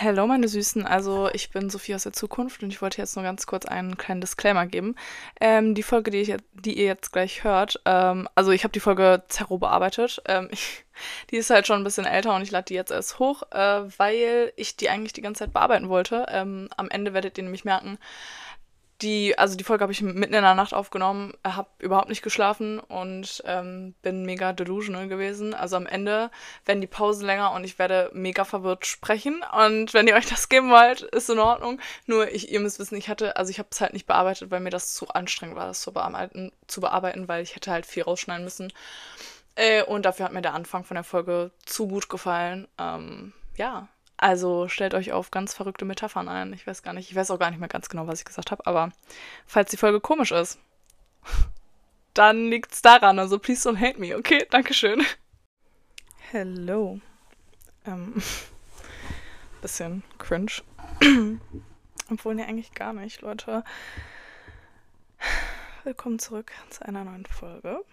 Hallo meine Süßen, also ich bin Sophie aus der Zukunft und ich wollte jetzt nur ganz kurz einen kleinen Disclaimer geben. Ähm, die Folge, die, ich, die ihr jetzt gleich hört, ähm, also ich habe die Folge Zerro bearbeitet. Ähm, ich, die ist halt schon ein bisschen älter und ich lade die jetzt erst hoch, äh, weil ich die eigentlich die ganze Zeit bearbeiten wollte. Ähm, am Ende werdet ihr nämlich merken, die, also die Folge habe ich mitten in der Nacht aufgenommen, habe überhaupt nicht geschlafen und ähm, bin mega delusional gewesen. Also am Ende werden die Pausen länger und ich werde mega verwirrt sprechen. Und wenn ihr euch das geben wollt, ist in Ordnung. Nur ich, ihr müsst wissen, ich hatte, also ich habe es halt nicht bearbeitet, weil mir das zu anstrengend war, das zu bearbeiten, zu bearbeiten, weil ich hätte halt viel rausschneiden müssen. Äh, und dafür hat mir der Anfang von der Folge zu gut gefallen. Ähm, ja, also stellt euch auf ganz verrückte Metaphern ein. Ich weiß gar nicht, ich weiß auch gar nicht mehr ganz genau, was ich gesagt habe, aber falls die Folge komisch ist, dann liegt es daran. Also please don't hate me, okay? Dankeschön. Hello. Ähm, bisschen cringe. Obwohl, ne, eigentlich gar nicht, Leute. Willkommen zurück zu einer neuen Folge.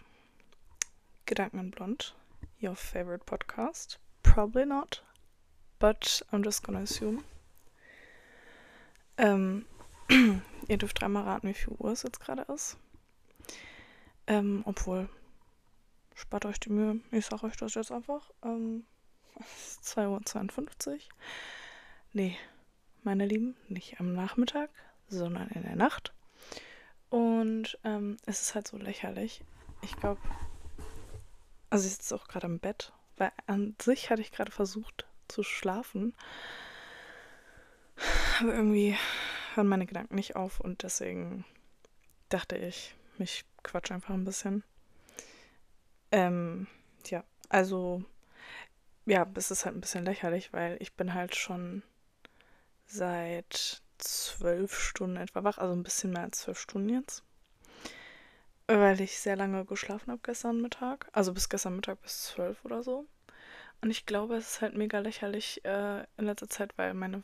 Gedanken in Blond. Your favorite podcast. Probably not but I'm just gonna assume. Ähm, ihr dürft dreimal raten, wie viel Uhr es jetzt gerade ist. Ähm, obwohl, spart euch die Mühe. Ich sag euch das jetzt einfach. Ähm, es ist 2.52 Uhr. Nee, meine Lieben, nicht am Nachmittag, sondern in der Nacht. Und ähm, es ist halt so lächerlich. Ich glaube, also ich sitze auch gerade im Bett, weil an sich hatte ich gerade versucht, zu schlafen. Aber irgendwie hören meine Gedanken nicht auf und deswegen dachte ich, mich quatsch einfach ein bisschen. Ähm, ja, also, ja, es ist halt ein bisschen lächerlich, weil ich bin halt schon seit zwölf Stunden etwa wach, also ein bisschen mehr als zwölf Stunden jetzt. Weil ich sehr lange geschlafen habe gestern Mittag, also bis gestern Mittag bis zwölf oder so. Und ich glaube, es ist halt mega lächerlich äh, in letzter Zeit, weil meine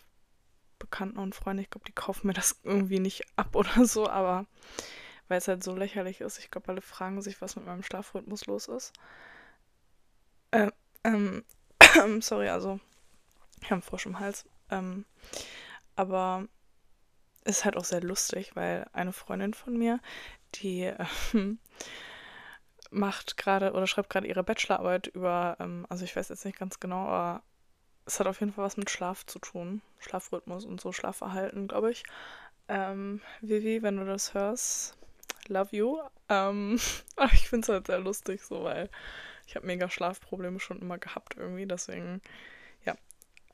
Bekannten und Freunde, ich glaube, die kaufen mir das irgendwie nicht ab oder so, aber weil es halt so lächerlich ist. Ich glaube, alle fragen sich, was mit meinem Schlafrhythmus los ist. Äh, ähm, sorry, also ich habe einen Frosch im Hals. Ähm, aber es ist halt auch sehr lustig, weil eine Freundin von mir, die äh, macht gerade oder schreibt gerade ihre Bachelorarbeit über, ähm, also ich weiß jetzt nicht ganz genau, aber es hat auf jeden Fall was mit Schlaf zu tun. Schlafrhythmus und so Schlafverhalten, glaube ich. Ähm, Vivi, wenn du das hörst, love you. Ähm, aber ich finde es halt sehr lustig so, weil ich habe mega Schlafprobleme schon immer gehabt irgendwie. Deswegen, ja.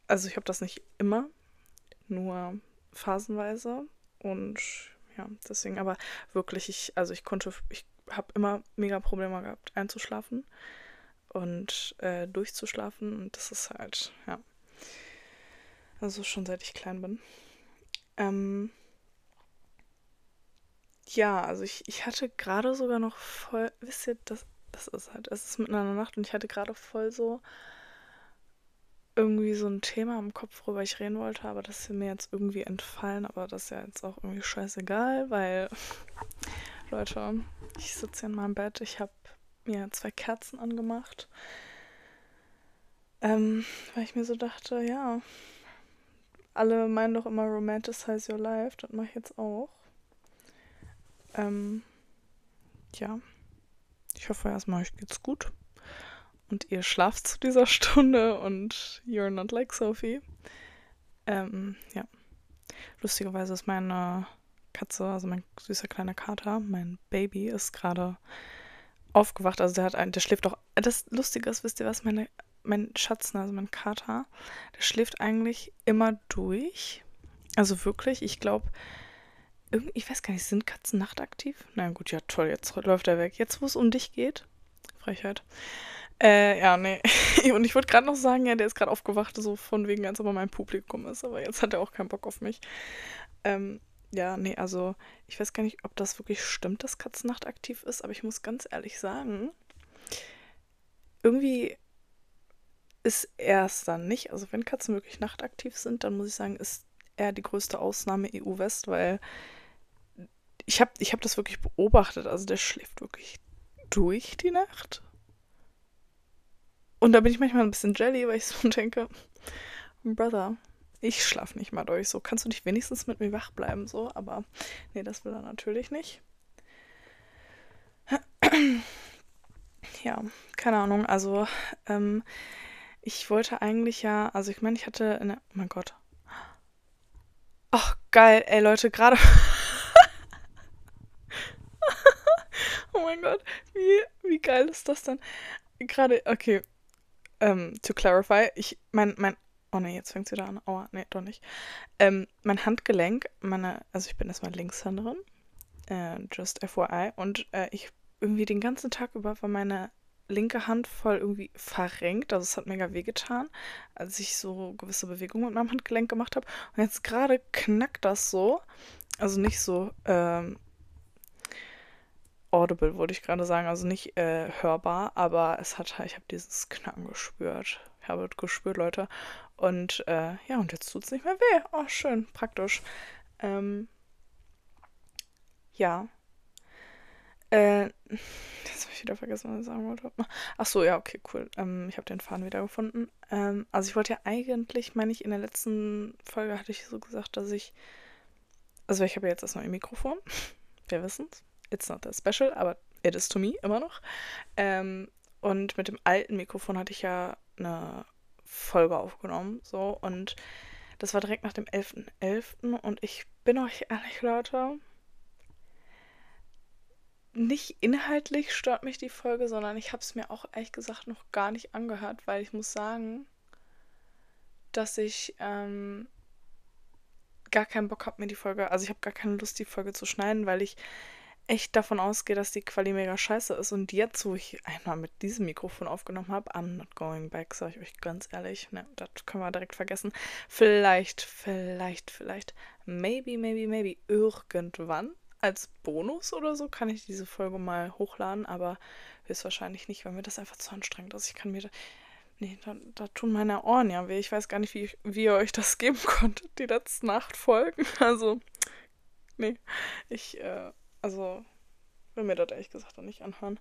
Also ich habe das nicht immer, nur phasenweise. Und ja, deswegen, aber wirklich, ich, also ich konnte, ich habe immer mega Probleme gehabt, einzuschlafen und äh, durchzuschlafen. Und das ist halt, ja. Also schon seit ich klein bin. Ähm, ja, also ich, ich hatte gerade sogar noch voll, wisst ihr, das, das ist halt, es ist mitten in der Nacht und ich hatte gerade voll so irgendwie so ein Thema im Kopf, worüber ich reden wollte, aber das ist mir jetzt irgendwie entfallen, aber das ist ja jetzt auch irgendwie scheißegal, weil Leute, ich sitze in meinem Bett, ich habe mir zwei Kerzen angemacht, ähm, weil ich mir so dachte, ja, alle meinen doch immer Romanticize Your Life, das mache ich jetzt auch. Ähm, ja, ich hoffe erstmal, euch geht's gut und ihr schlaft zu dieser Stunde und you're not like Sophie. Ähm, ja. Lustigerweise ist meine Katze, also mein süßer kleiner Kater, mein Baby, ist gerade aufgewacht. Also der hat einen, der schläft auch. Das Lustige ist, wisst ihr was, meine, mein Schatz, also mein Kater, der schläft eigentlich immer durch. Also wirklich, ich glaube, ich weiß gar nicht, sind Katzen nachtaktiv? Na gut, ja toll, jetzt läuft er weg. Jetzt, wo es um dich geht, Frechheit. Äh, ja, nee. Und ich wollte gerade noch sagen, ja, der ist gerade aufgewacht, so von wegen, als ob er mein Publikum ist. Aber jetzt hat er auch keinen Bock auf mich. Ähm, ja, nee, also ich weiß gar nicht, ob das wirklich stimmt, dass Katzennacht aktiv ist, aber ich muss ganz ehrlich sagen, irgendwie ist er es dann nicht. Also wenn Katzen wirklich nachtaktiv sind, dann muss ich sagen, ist er die größte Ausnahme EU-West, weil ich habe ich hab das wirklich beobachtet. Also der schläft wirklich durch die Nacht. Und da bin ich manchmal ein bisschen jelly, weil ich so denke, Brother, ich schlafe nicht mal durch. So, kannst du nicht wenigstens mit mir wach bleiben? So, aber nee, das will er natürlich nicht. Ja, keine Ahnung. Also, ähm, ich wollte eigentlich ja, also ich meine, ich hatte, eine, oh mein Gott. Ach, geil, ey Leute, gerade. oh mein Gott, wie, wie geil ist das denn? Gerade, okay, ähm, to clarify, ich, mein, mein, oh ne, jetzt fängt es wieder an. Aua, ne, doch nicht. Ähm, mein Handgelenk, meine, also ich bin erstmal Linkshänderin, äh, just FYI, und äh, ich irgendwie den ganzen Tag über war meine linke Hand voll irgendwie verrenkt. Also es hat mega wehgetan, als ich so gewisse Bewegungen mit meinem Handgelenk gemacht habe. Und jetzt gerade knackt das so. Also nicht so ähm, audible, wollte ich gerade sagen. Also nicht äh, hörbar, aber es hat ich habe dieses Knacken gespürt. Habe gespürt, Leute. Und äh, ja, und jetzt tut es nicht mehr weh. Oh, schön, praktisch. Ähm, ja, äh, jetzt habe ich wieder vergessen, was ich sagen wollte. Ach so, ja, okay, cool. Ähm, ich habe den Faden wieder gefunden. Ähm, also ich wollte ja eigentlich, meine ich, in der letzten Folge hatte ich so gesagt, dass ich, also ich habe ja jetzt das neue Mikrofon. Wir wissen es. It's not that special, aber it is to me immer noch. Ähm, und mit dem alten Mikrofon hatte ich ja eine Folge aufgenommen, so und das war direkt nach dem 11.11. .11. und ich bin euch ehrlich, Leute, nicht inhaltlich stört mich die Folge, sondern ich habe es mir auch ehrlich gesagt noch gar nicht angehört, weil ich muss sagen, dass ich ähm, gar keinen Bock habe, mir die Folge, also ich habe gar keine Lust, die Folge zu schneiden, weil ich echt davon ausgehe, dass die Quali mega scheiße ist. Und jetzt, wo ich einmal mit diesem Mikrofon aufgenommen habe, I'm not going back, sage ich euch ganz ehrlich. Ne, das können wir direkt vergessen. Vielleicht, vielleicht, vielleicht, maybe, maybe, maybe, irgendwann als Bonus oder so kann ich diese Folge mal hochladen, aber höchstwahrscheinlich nicht, weil mir das einfach zu anstrengend ist. Ich kann mir da. Nee, da, da tun meine Ohren ja weh. Ich weiß gar nicht, wie, wie ihr euch das geben konntet, die letzten acht Folgen. Also, nee. Ich, äh, also, will mir das ehrlich gesagt auch nicht anhören.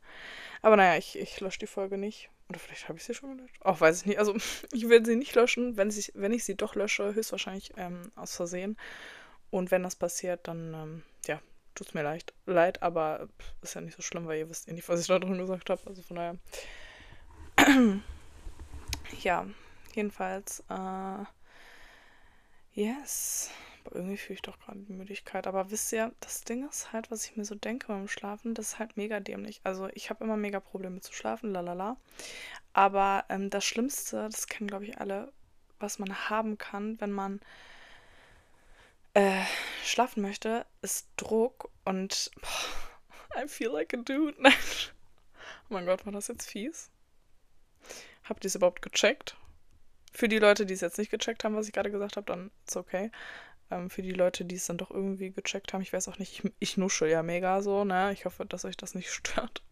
Aber naja, ich, ich lösche die Folge nicht. Oder vielleicht habe ich sie schon gelöscht. Auch weiß ich nicht. Also, ich werde sie nicht löschen. Wenn, sie, wenn ich sie doch lösche, höchstwahrscheinlich ähm, aus Versehen. Und wenn das passiert, dann, ähm, ja, tut es mir leid, leid, aber ist ja nicht so schlimm, weil ihr wisst eh nicht, was ich da drin gesagt habe. Also von daher. ja, jedenfalls, äh, yes. Irgendwie fühle ich doch gerade die Müdigkeit. Aber wisst ihr, das Ding ist halt, was ich mir so denke beim Schlafen, das ist halt mega dämlich. Also ich habe immer mega Probleme zu schlafen, lalala. Aber ähm, das Schlimmste, das kennen glaube ich alle, was man haben kann, wenn man äh, schlafen möchte, ist Druck und boah, I feel like a dude. oh mein Gott, war das jetzt fies? Habt ihr es überhaupt gecheckt? Für die Leute, die es jetzt nicht gecheckt haben, was ich gerade gesagt habe, dann ist okay. Ähm, für die Leute, die es dann doch irgendwie gecheckt haben, ich weiß auch nicht, ich, ich nuschel ja mega so, ne? Ich hoffe, dass euch das nicht stört.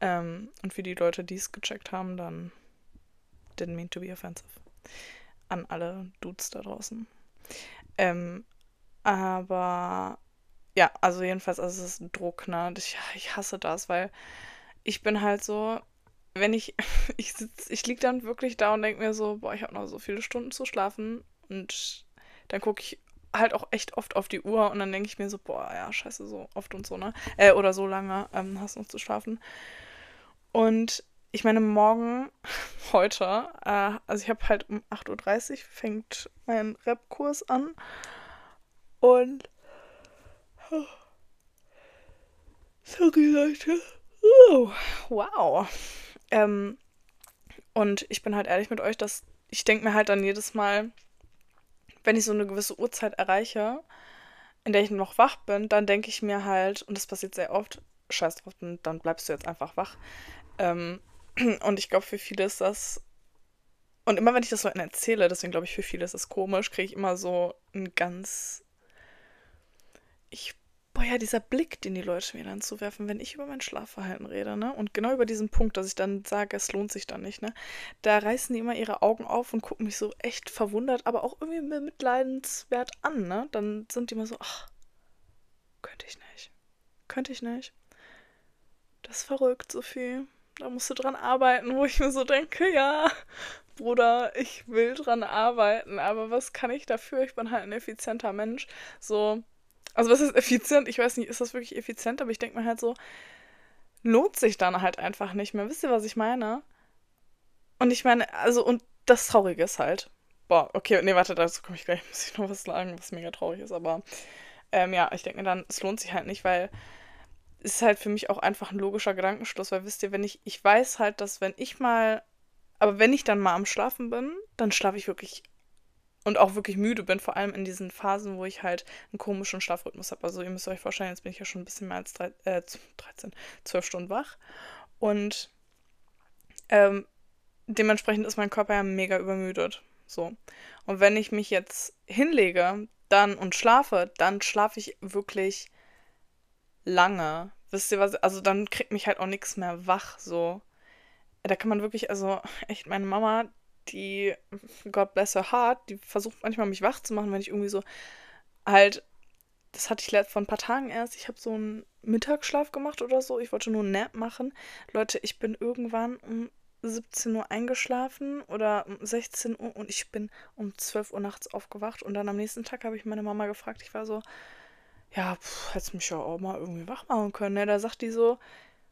Ähm, und für die Leute, die es gecheckt haben, dann didn't mean to be offensive. An alle Dudes da draußen. Ähm, aber ja, also jedenfalls, also es ist ein Druck, ne? Ich, ich hasse das, weil ich bin halt so, wenn ich, ich sitz, ich lieg dann wirklich da und denke mir so, boah, ich habe noch so viele Stunden zu schlafen und dann gucke ich halt auch echt oft auf die Uhr und dann denke ich mir so, boah, ja, scheiße, so oft und so, ne? Äh, oder so lange ähm, hast du noch zu schlafen. Und ich meine, morgen, heute, äh, also ich habe halt um 8.30 Uhr fängt mein Rap-Kurs an. Und. Sorry, Leute. Oh, wow. Ähm, und ich bin halt ehrlich mit euch, dass ich denke mir halt dann jedes Mal, wenn ich so eine gewisse Uhrzeit erreiche, in der ich noch wach bin, dann denke ich mir halt, und das passiert sehr oft, scheiß drauf, dann bleibst du jetzt einfach wach. Ähm, und ich glaube, für viele ist das. Und immer wenn ich das so erzähle, deswegen glaube ich, für viele ist das komisch, kriege ich immer so ein ganz ich, boah, ja, dieser Blick, den die Leute mir dann zuwerfen, wenn ich über mein Schlafverhalten rede, ne? Und genau über diesen Punkt, dass ich dann sage, es lohnt sich dann nicht, ne? Da reißen die immer ihre Augen auf und gucken mich so echt verwundert, aber auch irgendwie mitleidenswert an, ne? Dann sind die immer so, ach, könnte ich nicht. Könnte ich nicht. Das ist verrückt, Sophie. Da musst du dran arbeiten, wo ich mir so denke, ja, Bruder, ich will dran arbeiten, aber was kann ich dafür? Ich bin halt ein effizienter Mensch. So, also was ist effizient? Ich weiß nicht, ist das wirklich effizient? Aber ich denke mir halt so, lohnt sich dann halt einfach nicht mehr. Wisst ihr, was ich meine? Und ich meine, also, und das Traurige ist halt, boah, okay, nee, warte, dazu komme ich gleich, muss ich noch was sagen, was mega traurig ist, aber ähm, ja, ich denke mir dann, es lohnt sich halt nicht, weil es ist halt für mich auch einfach ein logischer Gedankenschluss, weil wisst ihr, wenn ich, ich weiß halt, dass wenn ich mal, aber wenn ich dann mal am Schlafen bin, dann schlafe ich wirklich und auch wirklich müde bin, vor allem in diesen Phasen, wo ich halt einen komischen Schlafrhythmus habe. Also ihr müsst euch vorstellen, jetzt bin ich ja schon ein bisschen mehr als drei, äh, 13, 12 Stunden wach. Und ähm, dementsprechend ist mein Körper ja mega übermüdet. So. Und wenn ich mich jetzt hinlege, dann und schlafe, dann schlafe ich wirklich lange. Wisst ihr was? Also dann kriegt mich halt auch nichts mehr wach. So. Da kann man wirklich, also echt, meine Mama, die, God bless her heart, die versucht manchmal mich wach zu machen, wenn ich irgendwie so halt, das hatte ich vor ein paar Tagen erst, ich habe so einen Mittagsschlaf gemacht oder so, ich wollte nur einen Nap machen. Leute, ich bin irgendwann um 17 Uhr eingeschlafen oder um 16 Uhr und ich bin um 12 Uhr nachts aufgewacht und dann am nächsten Tag habe ich meine Mama gefragt, ich war so, ja, pff, hättest mich ja auch mal irgendwie wach machen können, ne? Da sagt die so,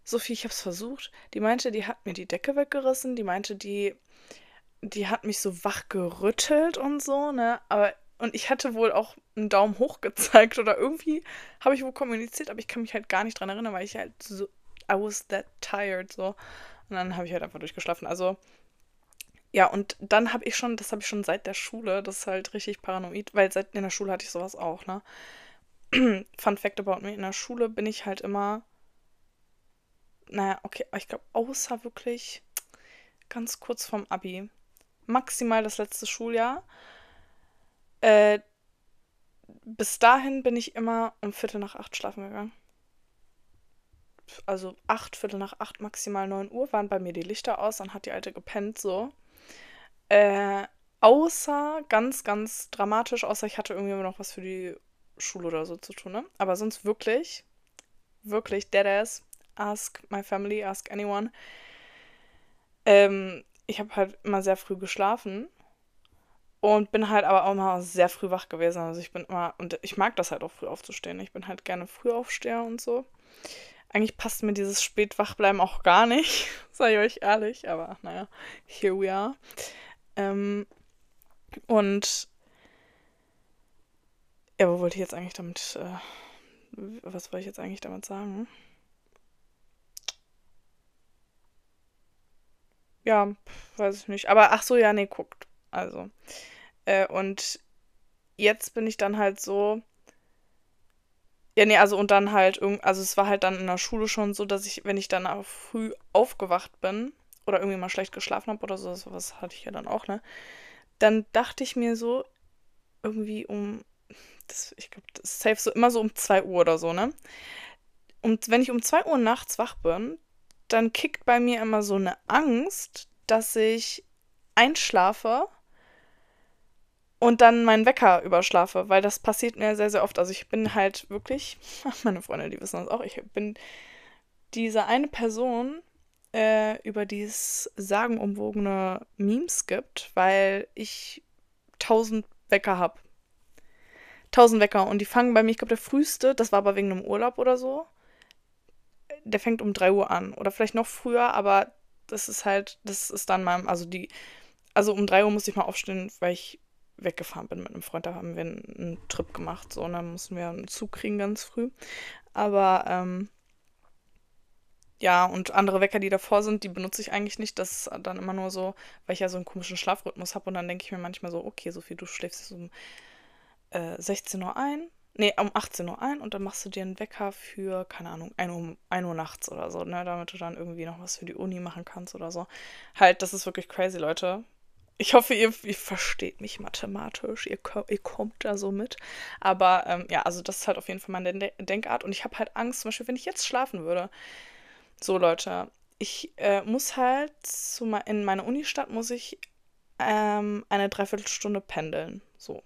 Sophie, ich hab's versucht. Die meinte, die hat mir die Decke weggerissen, die meinte, die die hat mich so wach gerüttelt und so, ne? Aber und ich hatte wohl auch einen Daumen hoch gezeigt oder irgendwie habe ich wohl kommuniziert, aber ich kann mich halt gar nicht dran erinnern, weil ich halt so I was that tired so und dann habe ich halt einfach durchgeschlafen. Also ja, und dann habe ich schon, das habe ich schon seit der Schule, das ist halt richtig paranoid, weil seit in der Schule hatte ich sowas auch, ne? Fun Fact about me, in der Schule bin ich halt immer naja, okay, ich glaube, außer wirklich ganz kurz vorm Abi maximal das letzte Schuljahr. Äh, bis dahin bin ich immer um Viertel nach acht schlafen gegangen. Also acht, Viertel nach acht, maximal neun Uhr waren bei mir die Lichter aus, dann hat die Alte gepennt so. Äh, außer, ganz, ganz dramatisch, außer ich hatte irgendwie immer noch was für die Schule oder so zu tun, ne? Aber sonst wirklich, wirklich, deadass, ask my family, ask anyone. Ähm, ich habe halt immer sehr früh geschlafen und bin halt aber auch mal sehr früh wach gewesen. Also ich bin immer, und ich mag das halt auch früh aufzustehen. Ich bin halt gerne Frühaufsteher und so. Eigentlich passt mir dieses Spätwachbleiben auch gar nicht, ich euch ehrlich, aber naja, here we are. Ähm, und ja, wo wollte ich jetzt eigentlich damit, äh, was wollte ich jetzt eigentlich damit sagen? Ja, weiß ich nicht. Aber ach so, ja, nee, guckt. Also. Äh, und jetzt bin ich dann halt so. Ja, nee, also und dann halt, also es war halt dann in der Schule schon so, dass ich, wenn ich dann auch früh aufgewacht bin oder irgendwie mal schlecht geschlafen habe oder so, sowas hatte ich ja dann auch, ne? Dann dachte ich mir so, irgendwie um, das, ich glaube, das ist safe so immer so um 2 Uhr oder so, ne? Und wenn ich um 2 Uhr nachts wach bin, dann kickt bei mir immer so eine Angst, dass ich einschlafe und dann meinen Wecker überschlafe, weil das passiert mir sehr, sehr oft. Also ich bin halt wirklich, meine Freunde, die wissen das auch, ich bin diese eine Person, äh, über die es sagenumwogene Memes gibt, weil ich tausend Wecker habe. Tausend Wecker und die fangen bei mir, ich glaube, der früheste, das war aber wegen einem Urlaub oder so, der fängt um 3 Uhr an. Oder vielleicht noch früher, aber das ist halt, das ist dann mal, also die, also um 3 Uhr musste ich mal aufstehen, weil ich weggefahren bin mit einem Freund. Da haben wir einen, Trip gemacht, so, und dann mussten wir einen Zug kriegen ganz früh. Aber, ähm, ja, und andere Wecker, die davor sind, die benutze ich eigentlich nicht. Das ist dann immer nur so, weil ich ja so einen komischen Schlafrhythmus habe. Und dann denke ich mir manchmal so, okay, Sophie, du schläfst um äh, 16 Uhr ein nee, um 18 Uhr ein und dann machst du dir einen Wecker für, keine Ahnung, 1 Uhr, 1 Uhr nachts oder so, ne, damit du dann irgendwie noch was für die Uni machen kannst oder so. Halt, das ist wirklich crazy, Leute. Ich hoffe, ihr, ihr versteht mich mathematisch, ihr, ihr kommt da so mit. Aber ähm, ja, also das ist halt auf jeden Fall meine De Denkart und ich habe halt Angst, zum Beispiel, wenn ich jetzt schlafen würde. So, Leute, ich äh, muss halt in meine Unistadt muss ich ähm, eine Dreiviertelstunde pendeln. So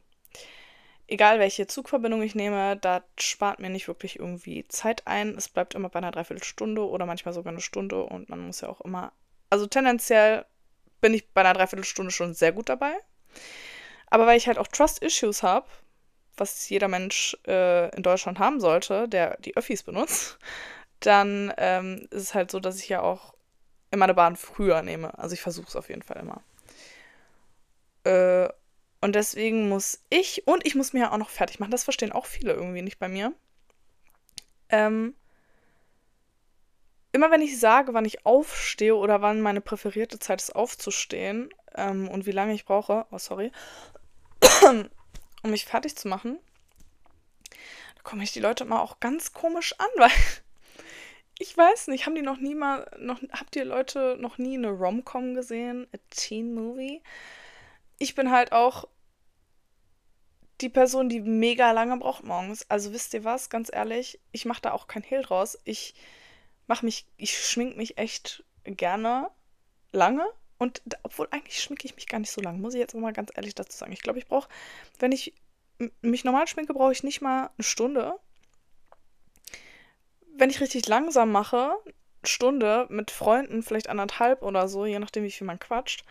egal welche Zugverbindung ich nehme, das spart mir nicht wirklich irgendwie Zeit ein. Es bleibt immer bei einer Dreiviertelstunde oder manchmal sogar eine Stunde und man muss ja auch immer, also tendenziell bin ich bei einer Dreiviertelstunde schon sehr gut dabei. Aber weil ich halt auch Trust-Issues habe, was jeder Mensch äh, in Deutschland haben sollte, der die Öffis benutzt, dann ähm, ist es halt so, dass ich ja auch immer eine Bahn früher nehme. Also ich versuche es auf jeden Fall immer. Äh, und deswegen muss ich, und ich muss mir ja auch noch fertig machen, das verstehen auch viele irgendwie nicht bei mir. Ähm, immer wenn ich sage, wann ich aufstehe oder wann meine präferierte Zeit ist aufzustehen ähm, und wie lange ich brauche, oh sorry, um mich fertig zu machen, da kommen mich die Leute immer auch ganz komisch an, weil ich weiß nicht, haben die noch nie mal, noch, habt ihr Leute noch nie eine Rom-Com gesehen? A Teen Movie? Ich bin halt auch die Person, die mega lange braucht morgens. Also wisst ihr was, ganz ehrlich, ich mache da auch kein Hehl draus. Ich mache mich, ich schmink mich echt gerne lange. Und obwohl eigentlich schminke ich mich gar nicht so lange, muss ich jetzt auch mal ganz ehrlich dazu sagen. Ich glaube, ich brauche, wenn ich mich normal schminke, brauche ich nicht mal eine Stunde. Wenn ich richtig langsam mache, Stunde mit Freunden, vielleicht anderthalb oder so, je nachdem, wie viel man quatscht.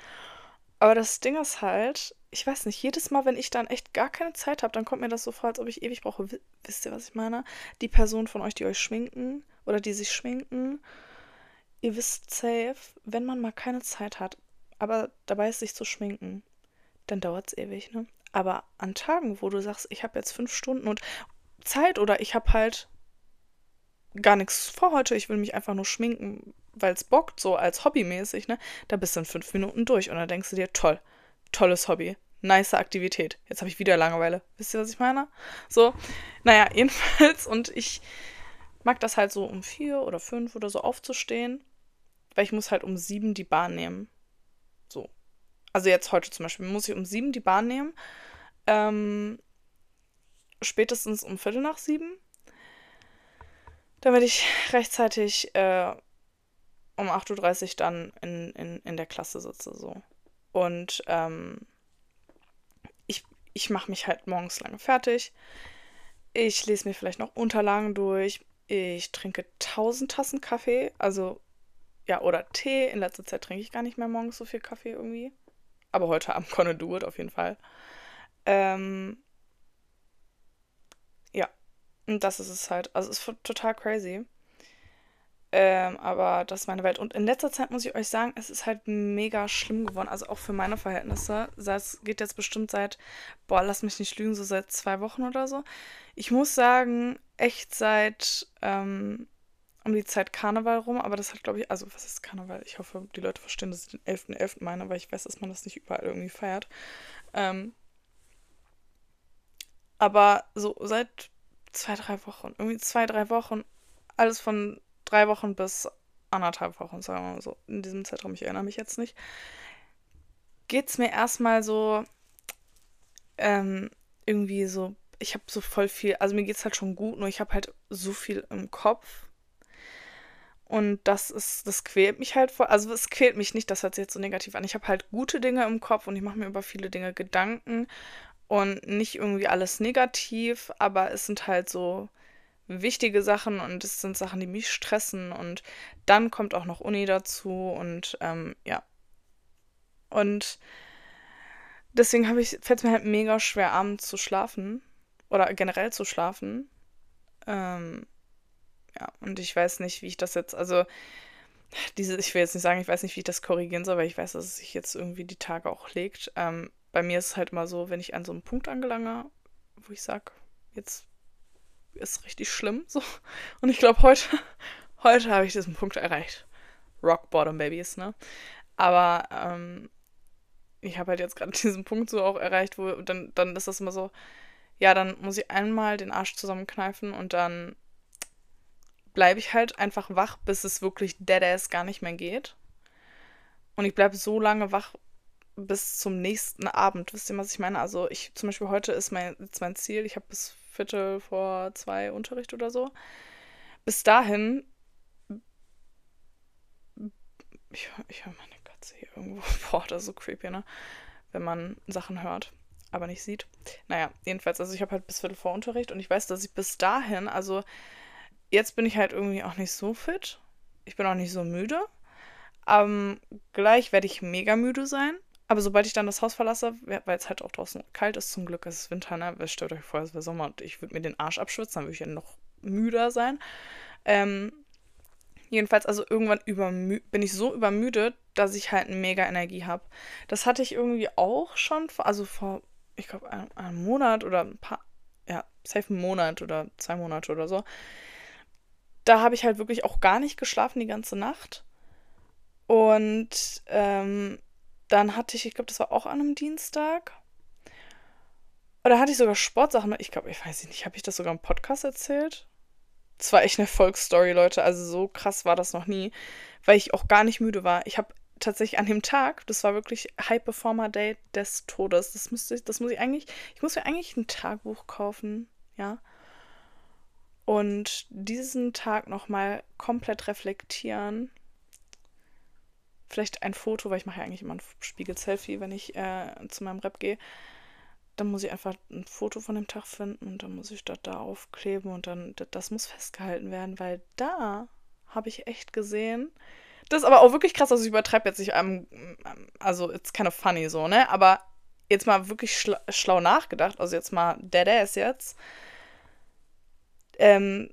Aber das Ding ist halt, ich weiß nicht, jedes Mal, wenn ich dann echt gar keine Zeit habe, dann kommt mir das so vor, als ob ich ewig brauche. Wisst ihr, was ich meine? Die Person von euch, die euch schminken oder die sich schminken, ihr wisst safe, wenn man mal keine Zeit hat, aber dabei ist sich zu schminken, dann dauert es ewig, ne? Aber an Tagen, wo du sagst, ich habe jetzt fünf Stunden und Zeit oder ich habe halt gar nichts vor heute, ich will mich einfach nur schminken, weil es bockt, so als hobbymäßig, ne? Da bist du in fünf Minuten durch und dann denkst du dir, toll, tolles Hobby, nice Aktivität. Jetzt habe ich wieder Langeweile. Wisst ihr, was ich meine? So, naja, jedenfalls und ich mag das halt so um vier oder fünf oder so aufzustehen, weil ich muss halt um sieben die Bahn nehmen. So. Also jetzt heute zum Beispiel muss ich um sieben die Bahn nehmen. Ähm, spätestens um Viertel nach sieben. Damit ich rechtzeitig äh, um 8.30 Uhr dann in, in, in der Klasse sitze. So. Und ähm, ich, ich mache mich halt morgens lange fertig. Ich lese mir vielleicht noch Unterlagen durch. Ich trinke 1000 Tassen Kaffee. Also, ja, oder Tee. In letzter Zeit trinke ich gar nicht mehr morgens so viel Kaffee irgendwie. Aber heute Abend gonna do it auf jeden Fall. Ähm, ja, und das ist es halt. Also, es ist total crazy. Ähm, aber das ist meine Welt. Und in letzter Zeit muss ich euch sagen, es ist halt mega schlimm geworden. Also auch für meine Verhältnisse. Das geht jetzt bestimmt seit, boah, lass mich nicht lügen, so seit zwei Wochen oder so. Ich muss sagen, echt seit ähm, um die Zeit Karneval rum. Aber das hat, glaube ich, also was ist Karneval? Ich hoffe, die Leute verstehen, dass ich den 11.11. .11. meine, weil ich weiß, dass man das nicht überall irgendwie feiert. Ähm, aber so seit zwei, drei Wochen, irgendwie zwei, drei Wochen, alles von drei Wochen bis anderthalb Wochen, sagen wir mal so. In diesem Zeitraum, ich erinnere mich jetzt nicht. Geht es mir erstmal so ähm, irgendwie so, ich habe so voll viel, also mir geht es halt schon gut, nur ich habe halt so viel im Kopf. Und das ist, das quält mich halt voll. Also es quält mich nicht, das hört sich jetzt so negativ an. Ich habe halt gute Dinge im Kopf und ich mache mir über viele Dinge Gedanken und nicht irgendwie alles negativ, aber es sind halt so wichtige Sachen und es sind Sachen, die mich stressen und dann kommt auch noch Uni dazu und ähm, ja. Und deswegen habe ich, fällt es mir halt mega schwer, abends zu schlafen oder generell zu schlafen. Ähm, ja, und ich weiß nicht, wie ich das jetzt, also diese, ich will jetzt nicht sagen, ich weiß nicht, wie ich das korrigieren soll, weil ich weiß, dass es sich jetzt irgendwie die Tage auch legt. Ähm, bei mir ist es halt mal so, wenn ich an so einen Punkt angelange, wo ich sage, jetzt ist richtig schlimm. So. Und ich glaube, heute, heute habe ich diesen Punkt erreicht. Rock Bottom Babies, ne? Aber ähm, ich habe halt jetzt gerade diesen Punkt so auch erreicht, wo dann, dann ist das immer so, ja, dann muss ich einmal den Arsch zusammenkneifen und dann bleibe ich halt einfach wach, bis es wirklich deadass gar nicht mehr geht. Und ich bleibe so lange wach bis zum nächsten Abend. Wisst ihr, was ich meine? Also ich, zum Beispiel heute ist mein, ist mein Ziel, ich habe bis Viertel vor zwei Unterricht oder so. Bis dahin. Ich, ich höre meine Katze hier irgendwo. Boah, das ist so creepy, ne? Wenn man Sachen hört, aber nicht sieht. Naja, jedenfalls, also ich habe halt bis Viertel vor Unterricht und ich weiß, dass ich bis dahin, also jetzt bin ich halt irgendwie auch nicht so fit. Ich bin auch nicht so müde. Ähm, gleich werde ich mega müde sein. Aber sobald ich dann das Haus verlasse, weil es halt auch draußen kalt ist, zum Glück ist es Winter, ne? Stellt euch vor, es wäre Sommer und ich würde mir den Arsch abschwitzen, dann würde ich ja noch müder sein. Ähm, jedenfalls, also irgendwann bin ich so übermüdet, dass ich halt mega Energie habe. Das hatte ich irgendwie auch schon, also vor, ich glaube, einem, einem Monat oder ein paar, ja, safe einen Monat oder zwei Monate oder so. Da habe ich halt wirklich auch gar nicht geschlafen die ganze Nacht. Und ähm, dann hatte ich, ich glaube, das war auch an einem Dienstag. Oder hatte ich sogar Sportsachen. Ich glaube, ich weiß nicht, habe ich das sogar im Podcast erzählt? Das war echt eine Erfolgsstory, Leute. Also so krass war das noch nie, weil ich auch gar nicht müde war. Ich habe tatsächlich an dem Tag, das war wirklich High Performer Day des Todes. Das müsste ich, das muss ich eigentlich, ich muss mir eigentlich ein Tagebuch kaufen, ja. Und diesen Tag nochmal komplett reflektieren vielleicht ein Foto, weil ich mache ja eigentlich immer ein Spiegel-Selfie, wenn ich äh, zu meinem Rap gehe. Dann muss ich einfach ein Foto von dem Tag finden und dann muss ich das da aufkleben und dann, das, muss festgehalten werden, weil da habe ich echt gesehen. Das ist aber auch wirklich krass, also ich übertreibe jetzt nicht, um, also it's kind of funny so, ne? Aber jetzt mal wirklich schla schlau nachgedacht, also jetzt mal dead ass jetzt. Ähm,